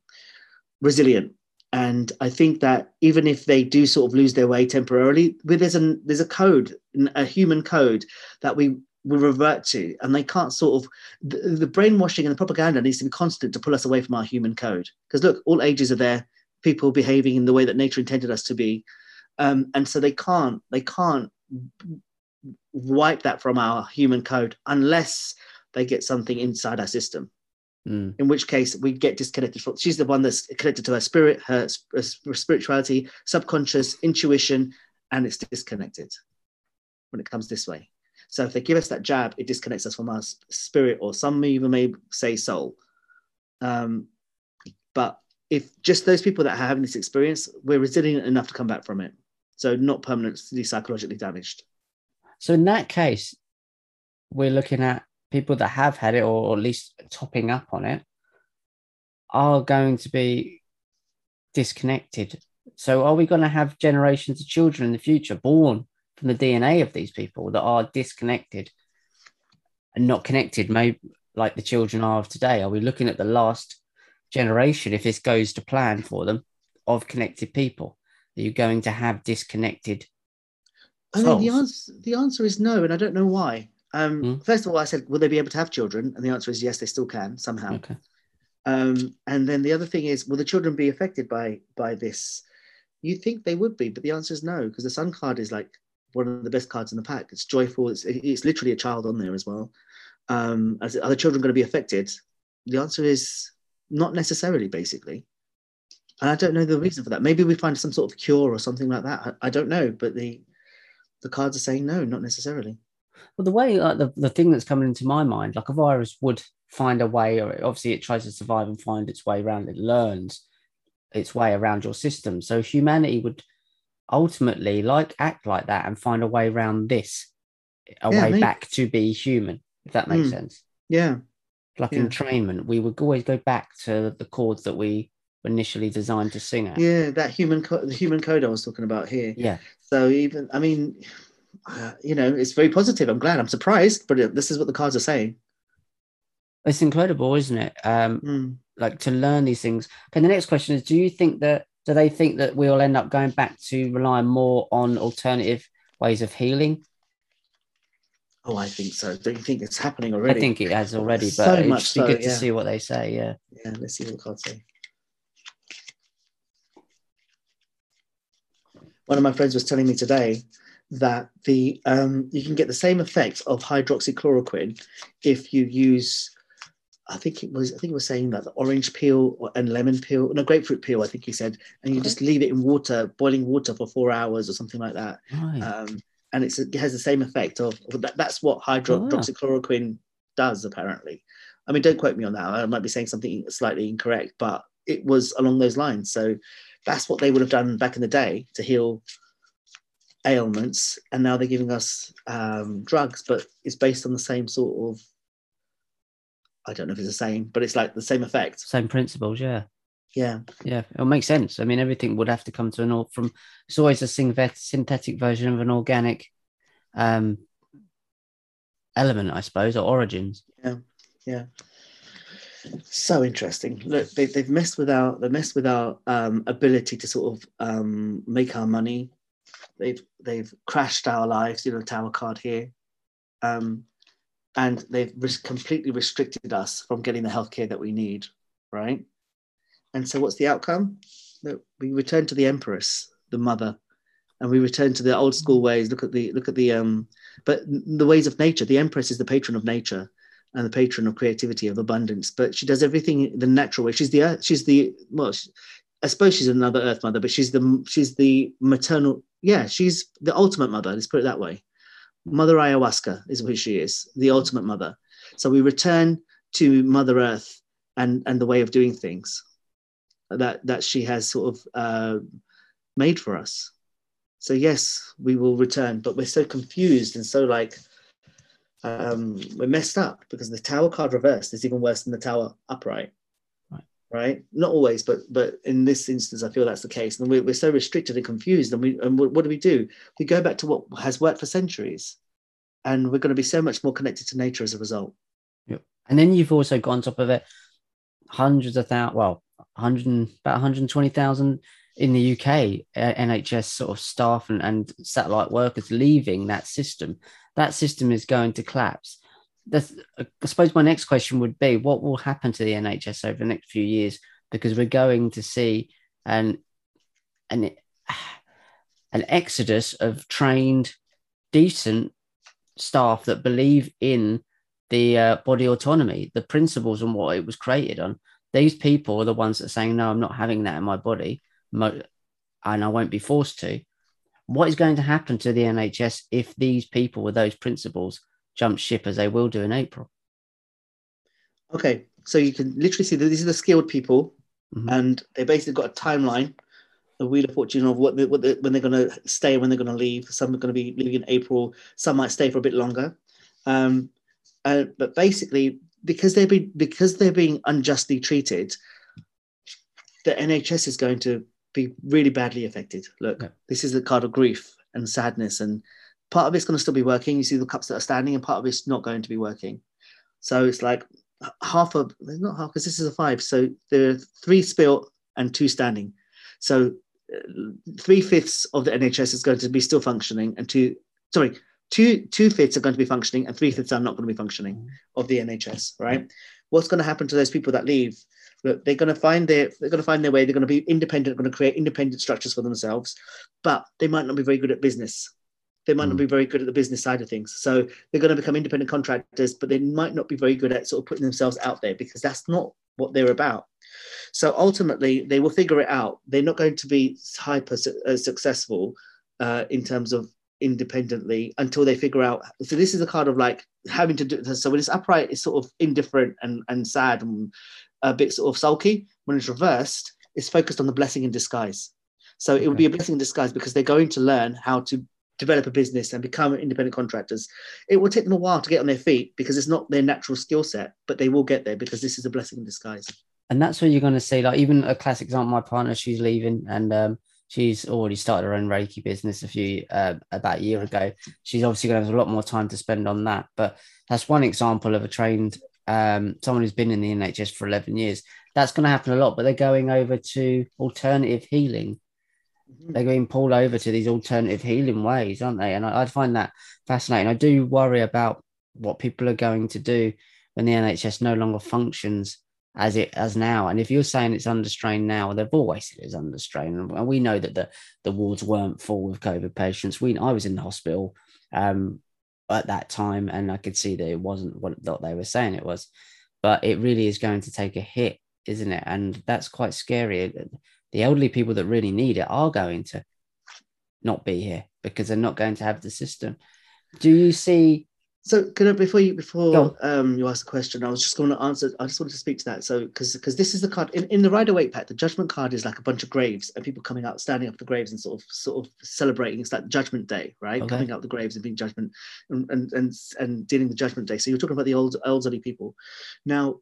resilient, and I think that even if they do sort of lose their way temporarily, there's a there's a code, a human code that we we revert to, and they can't sort of the, the brainwashing and the propaganda needs to be constant to pull us away from our human code. Because look, all ages are there, people behaving in the way that nature intended us to be, um, and so they can't they can't wipe that from our human code unless they get something inside our system Mm. in which case we get disconnected from she's the one that's connected to her spirit her, her spirituality subconscious intuition and it's disconnected when it comes this way. So if they give us that jab it disconnects us from our spirit or some even may say soul. Um, but if just those people that are having this experience we're resilient enough to come back from it. So not permanently psychologically damaged. So in that case, we're looking at people that have had it or at least topping up on it are going to be disconnected. So are we going to have generations of children in the future born from the DNA of these people that are disconnected and not connected, maybe like the children are of today? Are we looking at the last generation, if this goes to plan for them, of connected people? Are you going to have disconnected I mean, the answer the answer is no, and I don't know why. Um, Hmm. First of all, I said, will they be able to have children? And the answer is yes, they still can somehow. Okay. Um, and then the other thing is, will the children be affected by by this? You think they would be, but the answer is no, because the Sun card is like one of the best cards in the pack. It's joyful. It's it's literally a child on there as well. Um, are the children going to be affected? The answer is not necessarily, basically. And I don't know the reason for that. Maybe we find some sort of cure or something like that. I, I don't know, but the the cards are saying no, not necessarily. Well, the way like the, the thing that's coming into my mind, like a virus would find a way, or obviously it tries to survive and find its way around. It learns its way around your system. So humanity would ultimately like act like that and find a way around this, a Yeah, way back to be human. If that makes Mm. sense. Yeah, Like Yeah. entrainment, we would always go back to the chords that we were initially designed to sing at. yeah, that human co- the human code I was talking about here. Yeah. So even, I mean, uh, you know, it's very positive. I'm glad. I'm surprised, but this is what the cards are saying. It's incredible, isn't it? Um, Mm. like to learn these things. Okay, the next question is: Do you think that do they think that we'll end up going back to relying more on alternative ways of healing? Oh, I think so. Don't you think it's happening already? I think it has already, but So it'd much be so, good to yeah. see what they say. Yeah, Yeah, let's see what the cards say. One of my friends was telling me today that the um, you can get the same effect of hydroxychloroquine if you use. I think it was. I think it was saying that the orange peel and lemon peel, no grapefruit peel. I think he said, and you Okay. just leave it in water, boiling water for four hours or something like that. right. um, and it's, it has the same effect of that, that's what Oh, hydroxychloroquine does apparently i mean don't quote me on that i might be saying something slightly incorrect but it was along those lines so that's what they would have done back in the day to heal ailments and now they're giving us um, drugs but it's based on the same sort of i don't know if it's the same but it's like the same effect Same principles. Yeah, yeah yeah. It makes sense. I mean, everything would have to come to an all from. It's always a synthetic version of an organic um element, I suppose, or origins. yeah Yeah. so interesting look they, they've messed with our they messed with our um, ability to sort of um, make our money they've they've crashed our lives you know tower card here. Um, and they've res- completely restricted us from getting the healthcare that we need right? And so what's the outcome? That we return to the empress the mother and we return to the old school ways. Look at the look at the um but the ways of nature. The empress is the patron of nature and the patron of creativity of abundance but she does everything the natural way. She's the earth she's the well she- I suppose she's another Earth mother, but she's the she's the maternal. Yeah, she's the ultimate mother. Let's put it that way. Mother ayahuasca is who she is, the ultimate mother. So we return to Mother Earth and and the way of doing things that that she has sort of uh, made for us. So yes, we will return, but we're so confused and so like um, we're messed up because the tower card reversed is even worse than the tower upright. Right. Not always, but but in this instance, I feel that's the case. And we're, we're so restricted and confused. And we and what, do we do? We go back to what has worked for centuries, and we're going to be so much more connected to nature as a result. Yep. And then you've also got on top of it hundreds of thousands, well, 100 about 120,000 in the UK uh, NHS sort of staff and, and satellite workers leaving that system. That system is going to collapse. That's, I suppose my next question would be what will happen to the NHS over the next few years? Because we're going to see an, an, an exodus of trained, decent staff that believe in the uh, body autonomy, the principles and what it was created on. These people are the ones that are saying, no, I'm not having that in my body and I won't be forced to. What is going to happen to the NHS if these people with those principles jump ship as they will do in April? Okay, so you can literally see that these are the skilled people, mm-hmm. and they basically got a timeline, a wheel of fortune of what, they, what they, when they're going to stay, and when they're going to leave. Some are going to be leaving in April. Some might stay for a bit longer. Um, uh, but basically, because they're being because they're being unjustly treated, the NHS is going to be really badly affected. Look, yeah. this is the card of grief and sadness, and part of it's going to still be working. You see the cups that are standing, and part of it's not going to be working. So it's like half of not half because this is a five. So there are three spilt and two standing. So uh, three fifths of the NHS is going to be still functioning, and two sorry two two fifths are going to be functioning, and three fifths are not going to be functioning of the NHS. Right? What's going to happen to those people that leave? Look, they're going to find their they're going to find their way. They're going to be independent. Going to create independent structures for themselves, but they might not be very good at business. They might not be very good at the business side of things. So they're going to become independent contractors, but they might not be very good at sort of putting themselves out there because that's not what they're about. So ultimately, they will figure it out. They're not going to be hyper uh, successful uh, in terms of independently until they figure out. So this is a kind of like having to do. So when it's upright, it's sort of indifferent and and sad and a bit sort of sulky. When it's reversed, it's focused on the blessing in disguise. So it would be a blessing in disguise because they're going to learn how to develop a business and become independent contractors. It will take them a while to get on their feet because it's not their natural skill set, but they will get there because this is a blessing in disguise. And that's what you're going to see. Like even a classic example, my partner, she's leaving and um, she's already started her own Reiki business a few uh, about a year ago. She's obviously going to have a lot more time to spend on that. But that's one example of a trained um, someone who's been in the NHS for 11 years. That's going to happen a lot, but they're going over to alternative healing. They're being pulled over to these alternative healing ways, aren't they? And I, I find that fascinating. I do worry about what people are going to do when the NHS no longer functions as it as now. And if you're saying it's under strain now, they've always said it's under strain. And we know that the, the wards weren't full with COVID patients. We I was in the hospital um, at that time, and I could see that it wasn't what, what they were saying it was. But it really is going to take a hit, isn't it? And that's quite scary. The elderly people that really need it are going to not be here because they're not going to have the system. Do you see so can I, before you before um, you ask the question, I was just going to answer. I just wanted to speak to that. So because because this is the card in, in the Rider Waite pack, the Judgment card is like a bunch of graves and people coming out, standing up the graves and sort of sort of celebrating. It's like Judgment Day, right? Okay. Coming out the graves and being judgment and and and, and dealing with Judgment Day. So you're talking about the old elderly people. Now,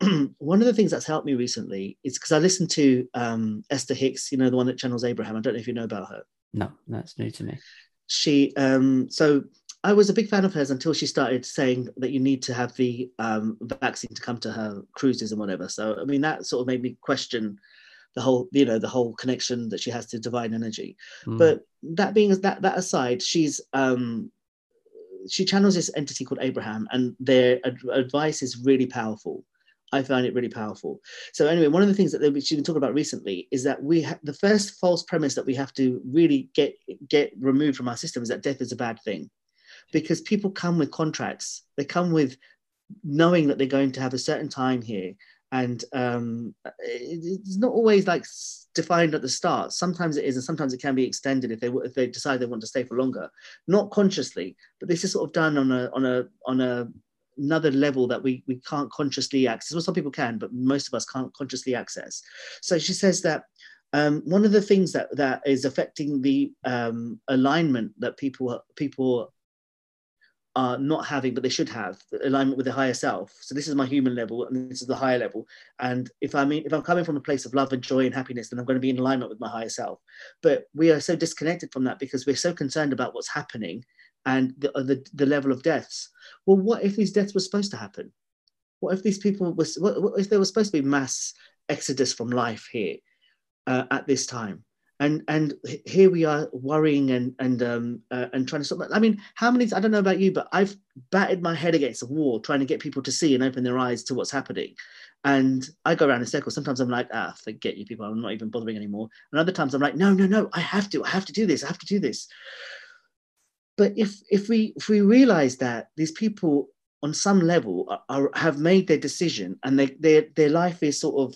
*clears throat* one of the things that's helped me recently is because I listened to um, Esther Hicks, you know, the one that channels Abraham. I don't know if you know about her. No, that's new to me. She um so I was a big fan of hers until she started saying that you need to have the um, vaccine to come to her cruises and whatever. So I mean that sort of made me question the whole, you know, the whole connection that she has to divine energy. Mm. But that being that that aside, she's um, she channels this entity called Abraham, and their ad- advice is really powerful. I find it really powerful. So anyway, one of the things that she's been talking about recently is that we ha- the first false premise that we have to really get get removed from our system is that death is a bad thing because people come with contracts. They come with knowing that they're going to have a certain time here and um, it's not always like defined at the start. Sometimes it is, and sometimes it can be extended if they if they decide they want to stay for longer, not consciously, but this is sort of done on a on a on a another level that we we can't consciously access. Well, some people can, but most of us can't consciously access. So she says that um, one of the things that that is affecting the um, alignment that people people are not having, but they should have alignment with the higher self. So this is my human level, and this is the higher level. And if I mean, if I'm coming from a place of love and joy and happiness, then I'm going to be in alignment with my higher self. But we are so disconnected from that because we're so concerned about what's happening and the the, the level of deaths. Well, what if these deaths were supposed to happen? What if these people were, What, what if there was supposed to be mass exodus from life here uh, at this time? and and here we are worrying and and um uh, and trying to stop i mean how many i don't know about you but i've batted my head against a wall trying to get people to see and open their eyes to what's happening. And i go around in circles. Sometimes i'm like ah forget you people. I'm not even bothering anymore. And other times i'm like no no no. I have to i have to do this. I have to do this but if if we if we realize that these people on some level are, are have made their decision and they their their life is sort of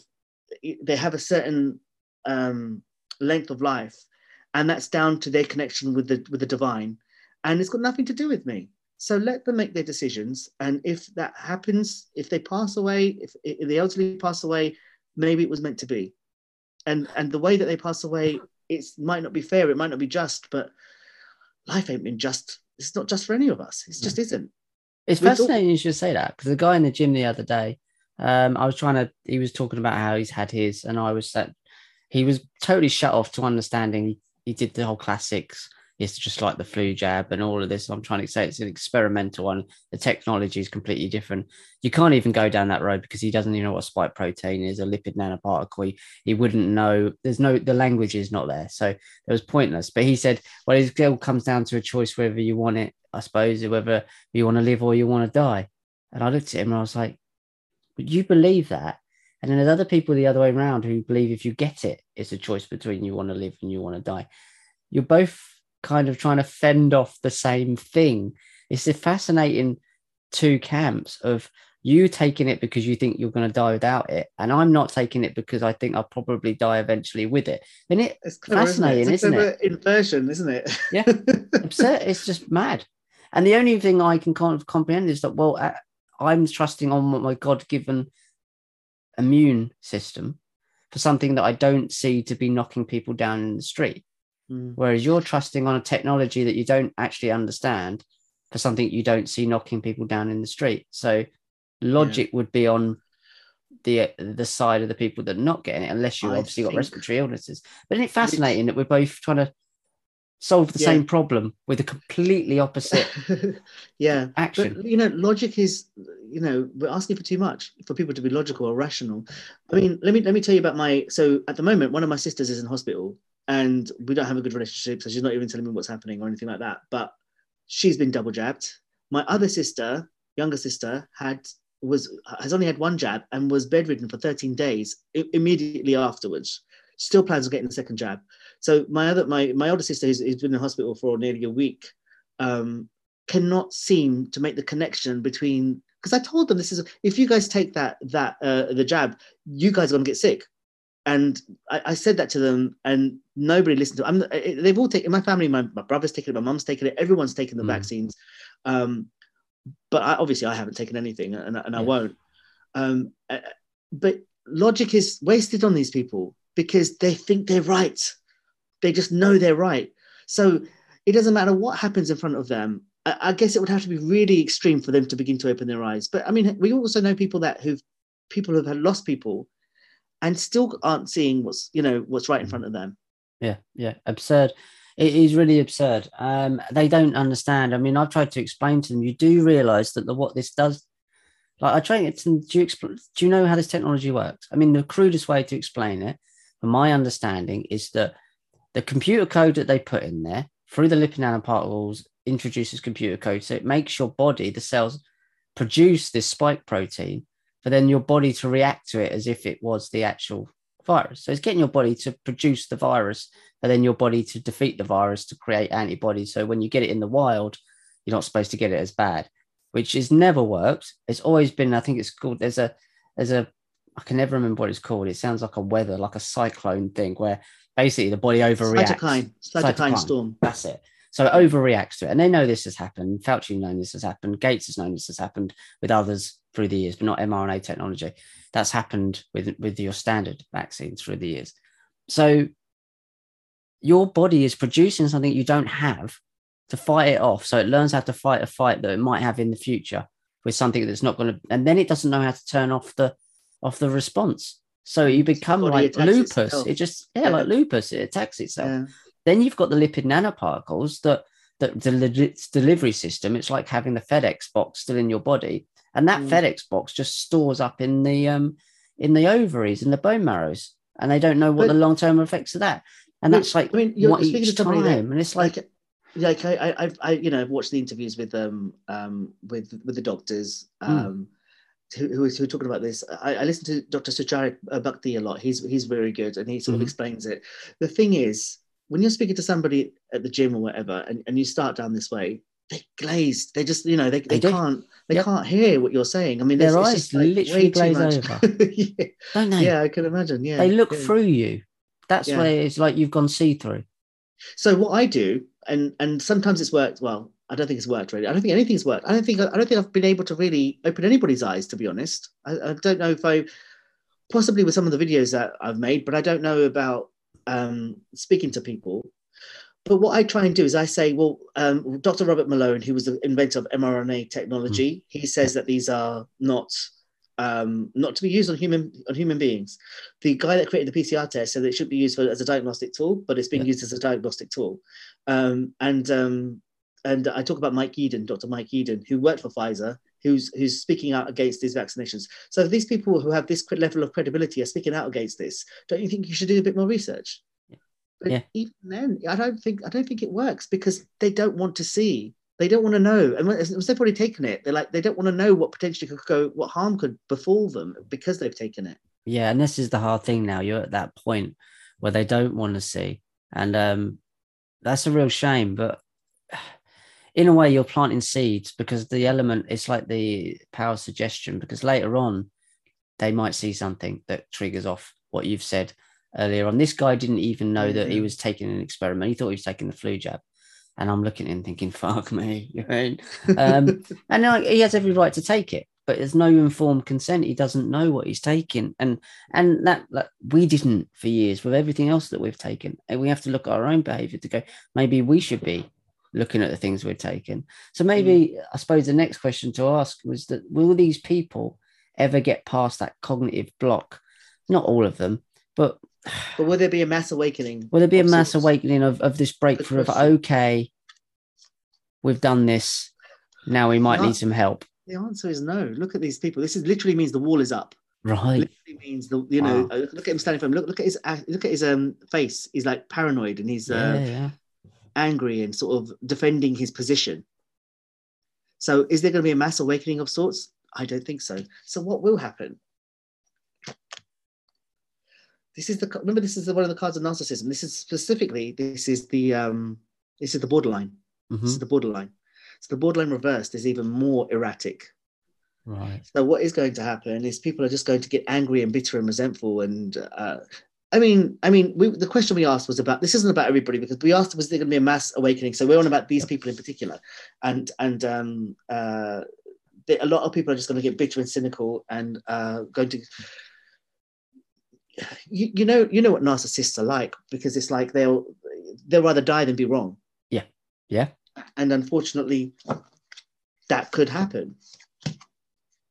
they have a certain um length of life and that's down to their connection with the with the divine and it's got nothing to do with me. So let them make their decisions and if that happens if they pass away if, if the elderly pass away maybe it was meant to be. And and the way that they pass away it might not be fair it might not be just but life ain't been just it's not just for any of us it just isn't It's all- fascinating you should say that because the guy in the gym the other day, um, I was trying to, he was talking about how he's had his, and I was that he was totally shut off to understanding. He did the whole classics. It's just like the flu jab and all of this. I'm trying to say it's an experimental one. The technology is completely different. You can't even go down that road because he doesn't even know what spike protein is, a lipid nanoparticle. He, he wouldn't know. There's no, the language is not there. So it was pointless. But he said, well, it still comes down to a choice whether you want it, I suppose, whether you want to live or you want to die. And I looked at him and I was like, would you believe that? And then there's other people the other way around who believe if you get it, it's a choice between you want to live and you want to die. You're both kind of trying to fend off the same thing. It's a fascinating two camps of you taking it because you think you're going to die without it, and I'm not taking it because I think I'll probably die eventually with it. Then it it's clever, Fascinating, isn't isn't it? It's a clever inversion isn't it Yeah. *laughs* absurd. It's just mad. And the only thing I can kind of comprehend is that, well, uh, I'm trusting on my God given immune system for something that I don't see to be knocking people down in the street. Mm. Whereas you're trusting on a technology that you don't actually understand for something you don't see knocking people down in the street. So logic would be on the the side of the people that are not getting it, unless you I obviously got respiratory illnesses. But isn't it fascinating that we're both trying to solve the Yeah. same problem with a completely opposite *laughs* yeah action? But you know, logic is, you know, we're asking for too much for people to be logical or rational. I mean, let me let me tell you about my. So at the moment, one of my sisters is in hospital, and we don't have a good relationship, so she's not even telling me what's happening or anything like that. But she's been double jabbed. My other sister, younger sister, had was has only had one jab and was bedridden for 13 days i- immediately afterwards. Still plans on getting the second jab. So my other my my older sister who's, who's been in hospital for nearly a week um, cannot seem to make the connection between because I told them this is if you guys take that that uh, the jab, you guys are gonna get sick. And I, I said that to them, and nobody listened to. I'm, eh, they've all taken. My family, my, my brother's taken it, my mum's taken it. Everyone's taken the Mm. vaccines, um, but I, obviously I haven't taken anything, and, and I won't. Um, uh, but logic is wasted on these people because they think they're right. They just know they're right. So it doesn't matter what happens in front of them. I, I guess it would have to be really extreme for them to begin to open their eyes. But I mean, we also know people that who've people who've had lost people and still aren't seeing what's you know what's right in front of them. Yeah, yeah, absurd. It is really absurd. Um, they don't understand. I mean, I've tried to explain to them. You do realize that the what this does. Like I try it. Do you expl- do you know how this technology works? I mean, the crudest way to explain it, from my understanding, is that the computer code that they put in there through the lipid nanoparticles introduces computer code, so it makes your body, the cells, produce this spike protein, for then your body to react to it as if it was the actual virus. So it's getting your body to produce the virus and then your body to defeat the virus to create antibodies. So when you get it in the wild, you're not supposed to get it as bad, which has never worked. It's always been, I think it's called, there's a, there's a I can never remember what it's called. It sounds like a weather, like a cyclone thing, where basically the body overreacts. Cytokine, cytokine storm. That's it. So it overreacts to it. And they know this has happened. Fauci known this has happened. Gates has known this has happened with others through the years, but not mRNA technology. That's happened with, with your standard vaccines through the years. So your body is producing something you don't have to fight it off. So it learns how to fight a fight that it might have in the future with something that's not going to, and then it doesn't know how to turn off the off the response. So you become like lupus. Itself. It just yeah, yeah, like lupus. It attacks itself. Yeah. Then you've got the lipid nanoparticles that that the delivery system. It's like having the FedEx box still in your body, and that mm. FedEx box just stores up in the um in the ovaries in the bone marrows, and they don't know what but, the long term effects of that. And that's like I mean, you're what each time, that, and it's like, like like I, I, I, you know, I've watched the interviews with um, um, with with the doctors, hmm. um, mm. who, who, who are talking about this. I, I listen to Dr. Sucharit Bhakdi a lot. He's he's very good, and he sort mm. of mm-hmm. explains it. The thing is, when you're speaking to somebody at the gym or whatever, and, and you start down this way, they glazed. They just, you know, they, they, they can't they yep. can't hear what you're saying. I mean, their eyes like literally glaze over, *laughs* yeah. don't they? Yeah, I can imagine. Yeah, they look yeah. through you. That's yeah. why it's like you've gone see through. So what I do, and and sometimes it's worked well. I don't think it's worked really. I don't think anything's worked. I don't think I don't think I've been able to really open anybody's eyes, to be honest. I, I don't know if I possibly with some of the videos that I've made, but I don't know about um, speaking to people. But what I try and do is I say, well, um, Dr. Robert Malone, who was the inventor of mRNA technology, mm. he says that these are not um, not to be used on human on human beings. The guy that created the PCR test said it should be used for, as a diagnostic tool, but it's being yeah. used as a diagnostic tool. Um, and um, and I talk about Mike Yeadon, Dr. Mike Yeadon, who worked for Pfizer, who's who's speaking out against these vaccinations. So these people who have this level of credibility are speaking out against this. Don't you think you should do a bit more research? But yeah. even then, I don't think I don't think it works because they don't want to see they don't want to know. And once they've already taken it, they're like, they don't want to know what potentially could go, what harm could befall them because they've taken it. Yeah. And this is the hard thing now. You're at that point where they don't want to see. And um, that's a real shame. But *sighs* in a way, you're planting seeds because the element, it's like the power suggestion, because later on, they might see something that triggers off what you've said earlier on. This guy didn't even know that he mm-hmm. was taking an experiment. He thought he was taking the flu jab and I'm looking at him thinking, *laughs* "Fuck me," you know? um, *laughs* and like, he has every right to take it, but there's no informed consent. He doesn't know what he's taking, and and that like, we didn't for years with everything else that we've taken. And we have to look at our own behaviour to go. Maybe we should be looking at the things we're taking. So maybe mm. I suppose the next question to ask was that will these people ever get past that cognitive block? Not all of them, but but will there be a mass awakening? Will there be a mass sorts? awakening of, of this breakthrough of okay, we've done this. Now we might need some help. The answer is no. Look at these people. This is literally means the wall is up. Right. Literally means the you know wow. look at him standing for him. Look look at his uh, look at his um face. He's like paranoid and he's uh, yeah, yeah. angry and sort of defending his position. So is there going to be a mass awakening of sorts? I don't think so. So what will happen? This is the remember this is the, one of the cards of narcissism. This is specifically this is the um this is the borderline. Mm-hmm. This is the borderline. So the borderline reversed is even more erratic. Right. So what is going to happen is people are just going to get angry and bitter and resentful. And uh, I mean, I mean, we, the question we asked was about this isn't about everybody because we asked was there going to be a mass awakening. So we're on about these people in particular, and and um, uh, a lot of people are just going to get bitter and cynical and uh, going to you, you know you know what narcissists are like because it's like they'll they'll rather die than be wrong. Yeah. Yeah. And unfortunately that could happen.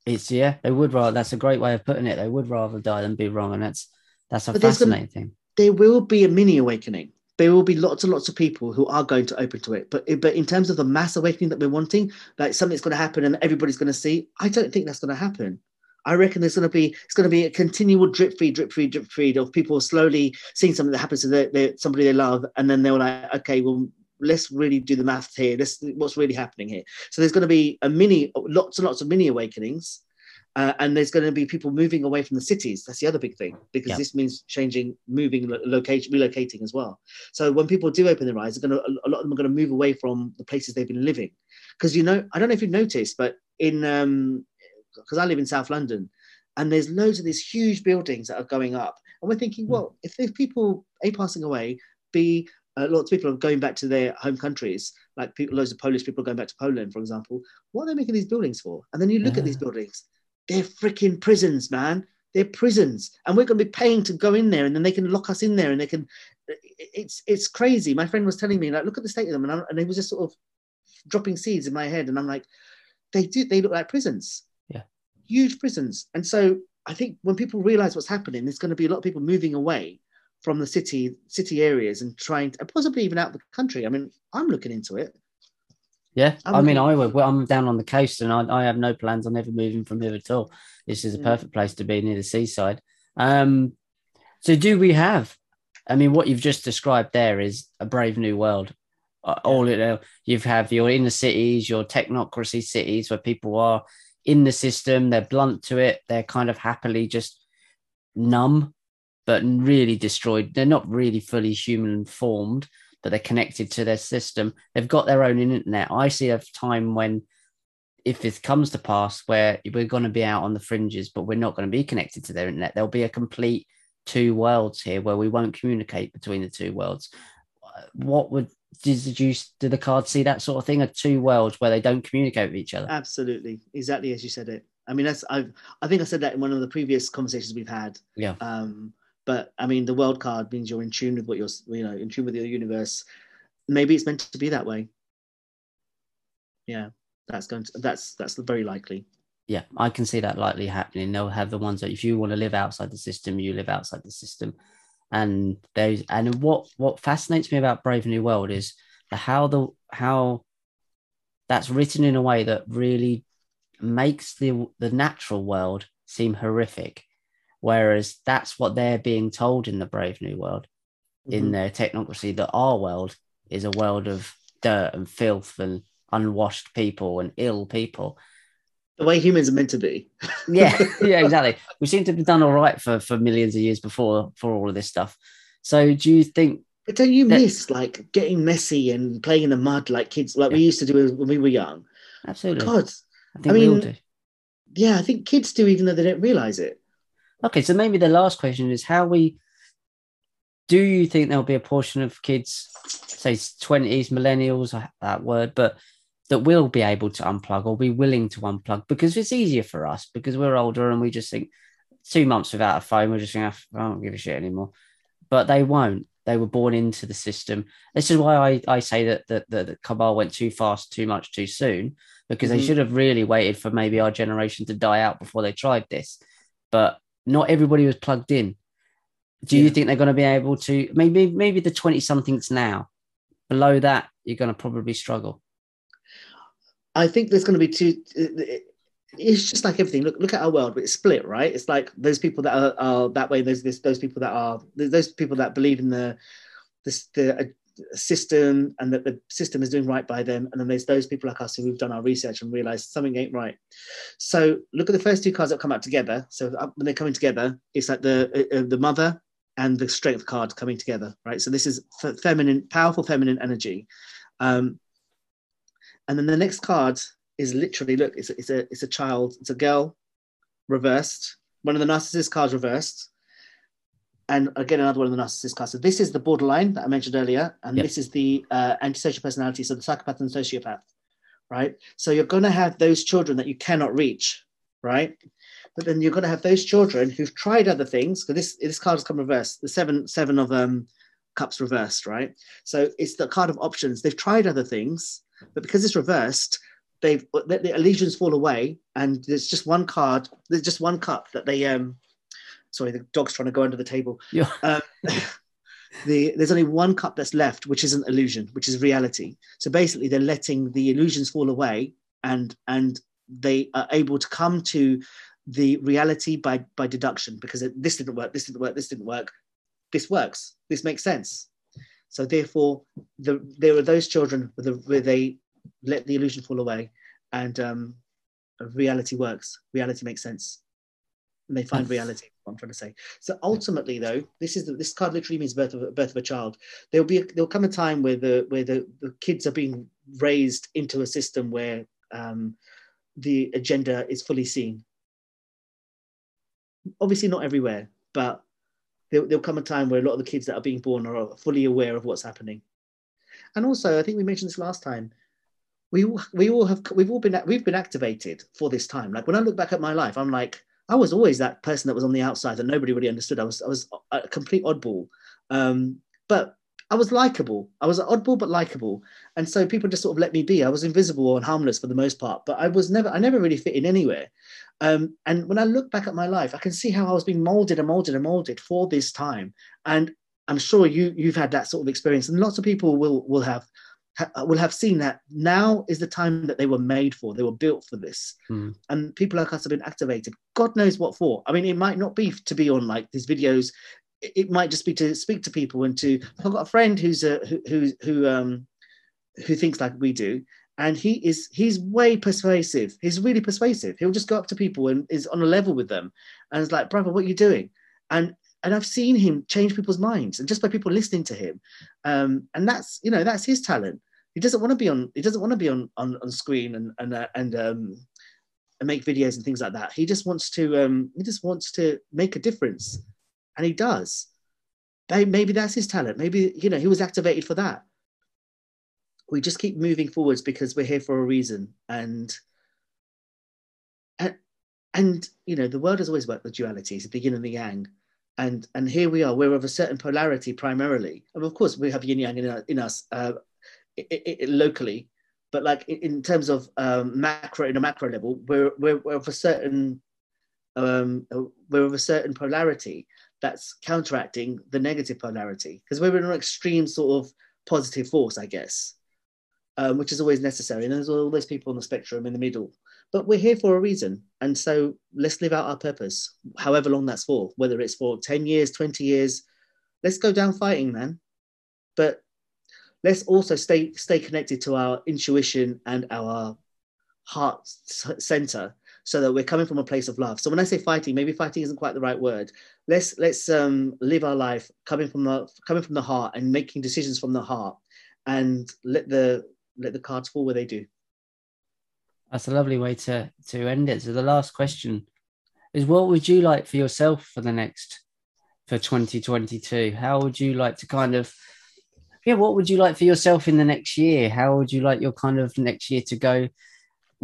It's yeah they would rather that's a great way of putting it. They would rather die than be wrong and that's that's a but fascinating thing. there will be a mini awakening. There will be lots and lots of people who are going to open to it. But but in terms of the mass awakening that we're wanting like something's going to happen and everybody's going to see i don't think that's going to happen I reckon there's going to be it's going to be a continual drip feed, drip feed, drip feed of people slowly seeing something that happens to their, their, somebody they love, and then they're like, okay, well, let's really do the math here. This what's really happening here. So there's going to be a mini, lots and lots of mini awakenings. Uh, and there's going to be people moving away from the cities. That's the other big thing because yeah. this means changing, moving, location, relocating as well. So when people do open their eyes, they're going to, a lot of them are going to move away from the places they've been living. Because you know, I don't know if you've noticed, but in um, because I live in South London, and there's loads of these huge buildings that are going up. And we're Hmm. thinking, well, if there's people a passing away, b uh, lots of people are going back to their home countries, like people, loads of Polish people are going back to Poland, for example. What are they making these buildings for? And then you look at these buildings, they're freaking prisons, man. They're prisons, and we're going to be paying to go in there, and then they can lock us in there, and they can. It's it's crazy. My friend was telling me, like, look at the state of them, and, I'm, and they was just sort of dropping seeds in my head, and I'm like, they do. They look like prisons. Yeah. Huge prisons, and so I think when people realize what's happening, there's going to be a lot of people moving away from the city city areas and trying to, and possibly even out of the country. I mean, I'm looking into it. Yeah, I'm I mean, I would. Well, I'm down on the coast, and I, I have no plans on ever moving from here at all. This is a Mm. perfect place to be near the seaside. Um, so, do we have? I mean, what you've just described there is a brave new world. Uh, All you know, you have your inner cities, your technocracy cities, where people are in the system. They're blunt to it. They're kind of happily just numb, but really destroyed. They're not really fully human formed but they're connected to their system. They've got their own internet. I see a time when, if this comes to pass, where we're going to be out on the fringes, but we're not going to be connected to their internet. There'll be a complete two worlds here where we won't communicate between the two worlds. What would did you did the card see that sort of thing? A two worlds where they don't communicate with each other. Absolutely, exactly as you said it. I mean, that's I. I think I said that in one of the previous conversations we've had. Yeah. Um, but I mean, the world card means you're in tune with what you're, you know, in tune with your universe. Maybe it's meant to be that way. Yeah, that's going to. That's that's very likely. yeah, I can see that likely happening. They'll have the ones that if you want to live outside the system, you live outside the system. And those and what what fascinates me about Brave New World is the how the how that's written in a way that really makes the the natural world seem horrific. Whereas that's what they're being told in the Brave New World, in Mhm. their technocracy, that our world is a world of dirt and filth and unwashed people and ill people the way humans are meant to be. yeah, yeah, *laughs* exactly. We seem to have done all right for for millions of years before for all of this stuff. So, do you think? But don't you That- miss like getting messy and playing in the mud like kids, like we used to do when we were young? Absolutely, God, I think I we all mean- do. yeah, I think kids do, even though they don't realize it. Okay, so maybe the last question is how we. Do you think there'll be a portion of kids, say twenties, millennials, that word, but that will be able to unplug or be willing to unplug because it's easier for us because we're older and we just think two months without a phone, we're just going to, I don't give a shit anymore. But they won't. They were born into the system. This is why I, I say that, that, that the cabal went too fast, too much, too soon, because they Mhm. should have really waited for maybe our generation to die out before they tried this. But not everybody was plugged in. Do you think they're going to be able to? Maybe maybe the twenty somethings now. Below that, you're going to probably struggle. I think there's going to be two. It's just like everything. Look, look at our world. It's split, right? It's like those people that are, are that way. There's this, those people that are those people that believe in the the uh, system and that the system is doing right by them, and then there's those people like us who've done our research and realized something ain't right. So look at the first two cards that come out together. So when they're coming together, it's like the uh, uh, the mother and the strength card coming together, right? So this is feminine, powerful feminine energy. Um, and then the next card is literally look, it's a, it's a it's a child, it's a girl reversed. One of the narcissist cards reversed. And again, another one of the narcissist cards. So this is the borderline that I mentioned earlier, and Yep. this is the uh, antisocial personality, so the psychopath and sociopath, right? So you're going to have those children that you cannot reach, right? But then you're going to have those children who've tried other things. Because this this card has come reversed. The seven seven of um cups reversed, right? So it's the card of options. They've tried other things, but because it's reversed, they've let the illusions fall away, and there's just one card. There's just one cup that they um. Sorry, the dog's trying to go under the table. Yeah. Um, *laughs* the there's only one cup that's left, which isn't illusion, which is reality. So basically, they're letting the illusions fall away, and and they are able to come to the reality by by deduction because it, this didn't work, this didn't work, this didn't work. This works. This makes sense. So therefore, the, there are those children where, the, where they let the illusion fall away, and um, reality works. Reality makes sense, and they find reality. What I'm trying to say. So ultimately, though, this is the, this card literally means birth of a- birth of a child. There'll be a, there'll come a time where the where the, the kids are being raised into a system where um, the agenda is fully seen. obviously not everywhere, but there'll, there'll come a time where a lot of the kids that are being born are fully aware of what's happening. And also, I think we mentioned this last time. We we all have we've all been we've been activated for this time. Like when I look back at my life, I'm like I was always that person that was on the outside that nobody really understood. I was I was a complete oddball, um, but I was likable. I was oddball but likable, and so people just sort of let me be. I was invisible and harmless for the most part, but I was never I never really fit in anywhere. Um, and when I look back at my life, I can see how I was being molded and molded and molded for this time. And I'm sure you you've had that sort of experience, and lots of people will will have will have seen that now is the time that they were made for. They were built for this, Mm. and people like us have been activated. God knows what for. I mean, it might not be to be on like these videos. It, might just be to speak to people and to. I've got a friend who's a who who who um who thinks like we do, and he is he's way persuasive. He's really persuasive. He'll just go up to people and is on a level with them, and it's like, brother, what are you doing? And and I've seen him change people's minds, and just by people listening to him, um, and that's you know that's his talent. He doesn't want to be on. He doesn't want to be on on, on screen and and uh, and um, and make videos and things like that. He just wants to. Um, he just wants to make a difference, and he does. Maybe that's his talent. Maybe you know he was activated for that. We just keep moving forwards because we're here for a reason, and and and you know the world has always worked with dualities, the yin and the yang and and here we are we're of a certain polarity primarily and of course we have yin yang in, in us uh, i i locally but like in terms of um, macro in a macro level we're, we're, we're of a certain um, we're of a certain polarity that's counteracting the negative polarity because we're in an extreme sort of positive force i guess um, which is always necessary and there's all those people on the spectrum in the middle. But we're here for a reason and so let's live out our purpose however long that's for whether it's for 10 years 20 years. Let's go down fighting man. But let's also stay stay connected to our intuition and our heart center so that we're coming from a place of love so when i say fighting maybe fighting isn't quite the right word let's let's um, live our life coming from the coming from the heart and making decisions from the heart and let the let the cards fall where they do That's a lovely way to to end it. So the last question is what would you like for yourself for the next for 2022? How would you like to kind of yeah, what would you like for yourself in the next year? How would you like your kind of next year to go?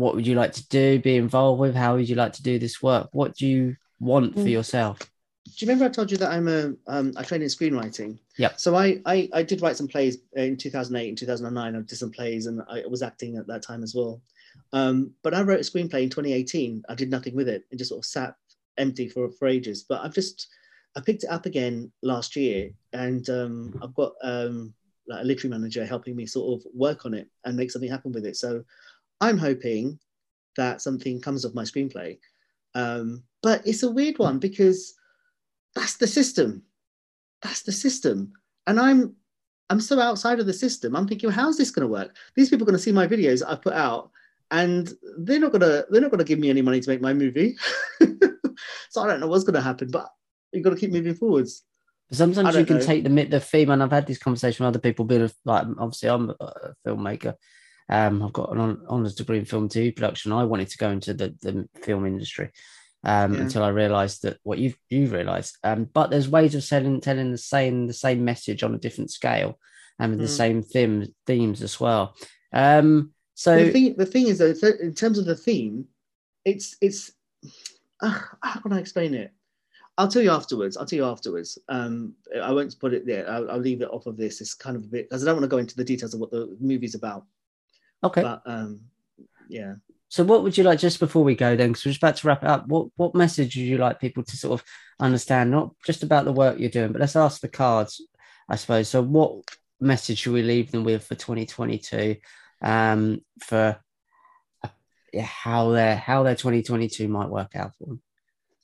What would you like to do, be involved with? How would you like to do this work? What do you want for Mm. yourself? do you remember I told you that I'm a um, I train in screenwriting? Yeah. So I, I I did write some plays in 2008 and 2009. I did some plays and I was acting at that time as well. Um, but I wrote a screenplay in 2018. I did nothing with it. It just sort of sat empty for for ages. But I've just I picked it up again last year, and um, I've got um, like a literary manager helping me sort of work on it and make something happen with it. So I'm hoping that something comes of my screenplay. Um, but it's a weird one because that's the system. That's the system. And I'm I'm so outside of the system. I'm thinking, how's this going to work? These people are going to see my videos that I put out, and they're not gonna they're not gonna give me any money to make my movie. *laughs* so I don't know what's going to happen, but you've got to keep moving forwards. Sometimes you can know. take the the theme, and I've had this conversation with other people. Being like, obviously, I'm a filmmaker. Um, I've got an honours degree in film TV production. I wanted to go into the, the film industry um, Yeah. until I realised that what you've you realised. Um, but there's ways of selling, telling the same the same message on a different scale and with the Mm. same themes themes as well. Um, so the thing the thing is that in terms of the theme, it's it's uh, how can I explain it? I'll tell you afterwards. I'll tell you afterwards. Um, I won't put it there. I'll, I'll leave it off of this. It's kind of a bit because I don't want to go into the details of what the movie's about. Okay. But um, yeah. So, what would you like just before we go then? Because we're just about to wrap it up. What what message would you like people to sort of understand, not just about the work you're doing, but let's ask the cards, I suppose. So, what message should we leave them with for 2022? Um, for uh, yeah, how their how their 2022 might work out for them.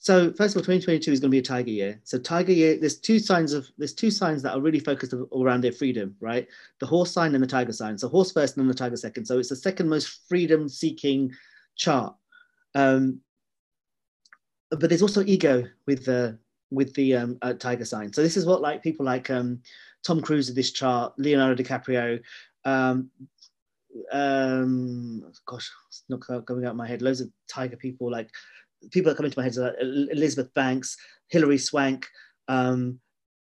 So first of all, 2022 is going to be a tiger year. So tiger year, there's two signs of there's two signs that are really focused around their freedom, right? The horse sign and the tiger sign. So horse first and then the tiger second. So it's the second most freedom-seeking chart. Um, but there's also ego with the with the um, uh, tiger sign. So this is what like people like um, Tom Cruise of this chart, Leonardo DiCaprio, um, um, gosh, it's not coming out of my head. Loads of tiger people like people that come into my head are Elizabeth Banks, Hilary Swank, um,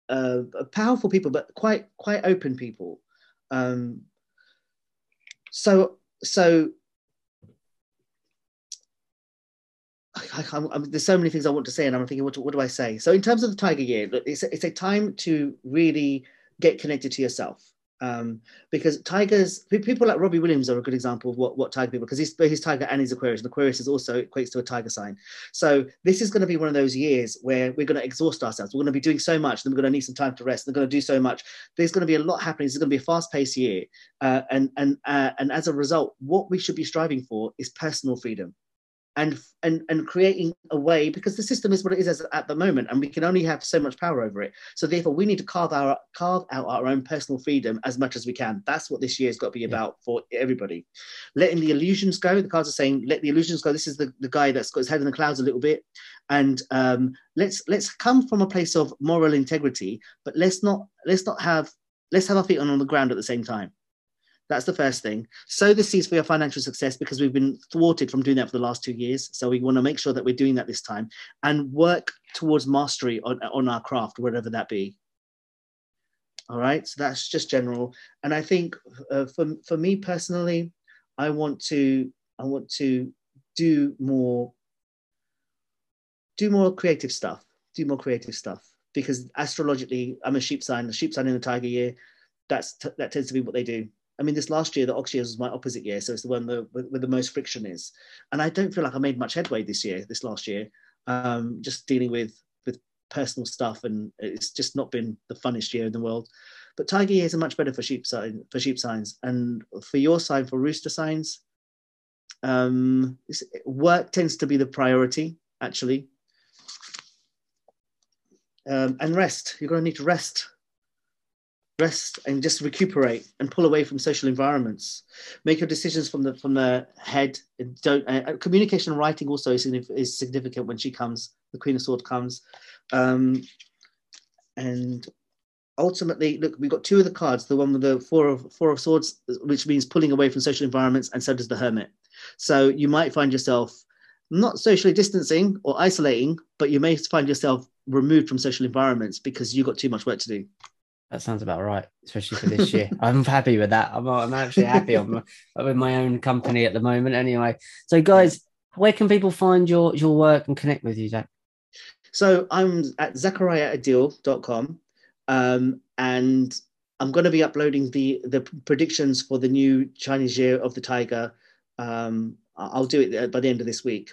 uh, powerful people, but quite quite open people. Um, so so I, I, I, there's so many things I want to say, and I'm thinking, what, what do I say? So, in terms of the Tiger Year, it's it's a time to really get connected to yourself. Um, because tigers, people like Robbie Williams are a good example of what, what tiger people, because he's, he's tiger and he's Aquarius, and Aquarius is also equates to a tiger sign. So this is going to be one of those years where we're going to exhaust ourselves. We're going to be doing so much, then we're going to need some time to rest. We're going to do so much. There's going to be a lot happening. It's going to be a fast-paced year, uh, and and uh, and as a result, what we should be striving for is personal freedom and and and creating a way because the system is what it is as, at the moment and we can only have so much power over it. So therefore we need to carve our carve out our own personal freedom as much as we can. That's what this year has got to be about for everybody. Letting the illusions go the cards are saying let the illusions go. This is the, the guy that's got his head in the clouds a little bit. And um, let's let's come from a place of moral integrity but let's not let's not have let's have our feet on, on the ground at the same time that's the first thing. Sow the seeds for your financial success because we've been thwarted from doing that for the last two years. So we want to make sure that we're doing that this time and work towards mastery on, on our craft, whatever that be. All right. So that's just general. And I think uh, for, for me personally, I want to I want to do more do more creative stuff. Do more creative stuff because astrologically, I'm a sheep sign. The sheep sign in the tiger year. That's that tends to be what they do. I mean, this last year, the Ox year was my opposite year, so it's the one that, where the most friction is. And I don't feel like I made much headway this year, this last year, um, just dealing with with personal stuff, and it's just not been the funnest year in the world. But Tiger years are much better for sheep sign for sheep signs, and for your sign for rooster signs, um, work tends to be the priority actually, um, and rest. You're going to need to rest rest and just recuperate and pull away from social environments. Make your decisions from the from the head. Don't uh, uh communication and writing also is, is significant when she comes the queen of sword comes. Um, and ultimately look we've got two of the cards the one with the four of four of swords which means pulling away from social environments and so does the hermit. So you might find yourself not socially distancing or isolating but you may find yourself removed from social environments because you've got too much work to do that sounds about right, especially for this year. I'm happy with that. I'm, I'm actually happy *laughs* with my own company at the moment. Anyway, so guys, where can people find your your work and connect with you, Zach? So I'm at zakariyaadeel.com um, and I'm going to be uploading the the predictions for the new Chinese Year of the Tiger. Um, I'll do it by the end of this week.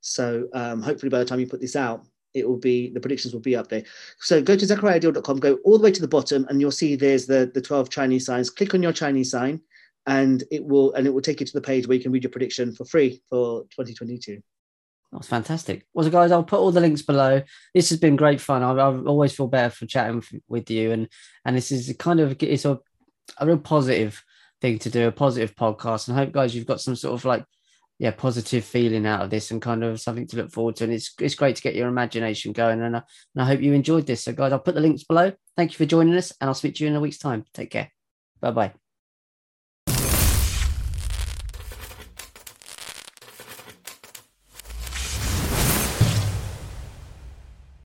So um, hopefully, by the time you put this out, it will be the predictions will be up there. So go to zakariyaadeel.com, go all the way to the bottom, and you'll see there's the the 12 Chinese signs. Click on your Chinese sign, and it will and it will take you to the page where you can read your prediction for free for 2022. That's fantastic. Well, so guys, I'll put all the links below. This has been great fun. I, I always feel better for chatting with you, and and this is kind of it's a a real positive thing to do, a positive podcast. And I hope, guys, you've got some sort of like yeah positive feeling out of this and kind of something to look forward to. And it's it's great to get your imagination going. And I, and I hope you enjoyed this. So guys I'll put the links below. Thank you for joining us and I'll speak to you in a week's time. Take care. Bye bye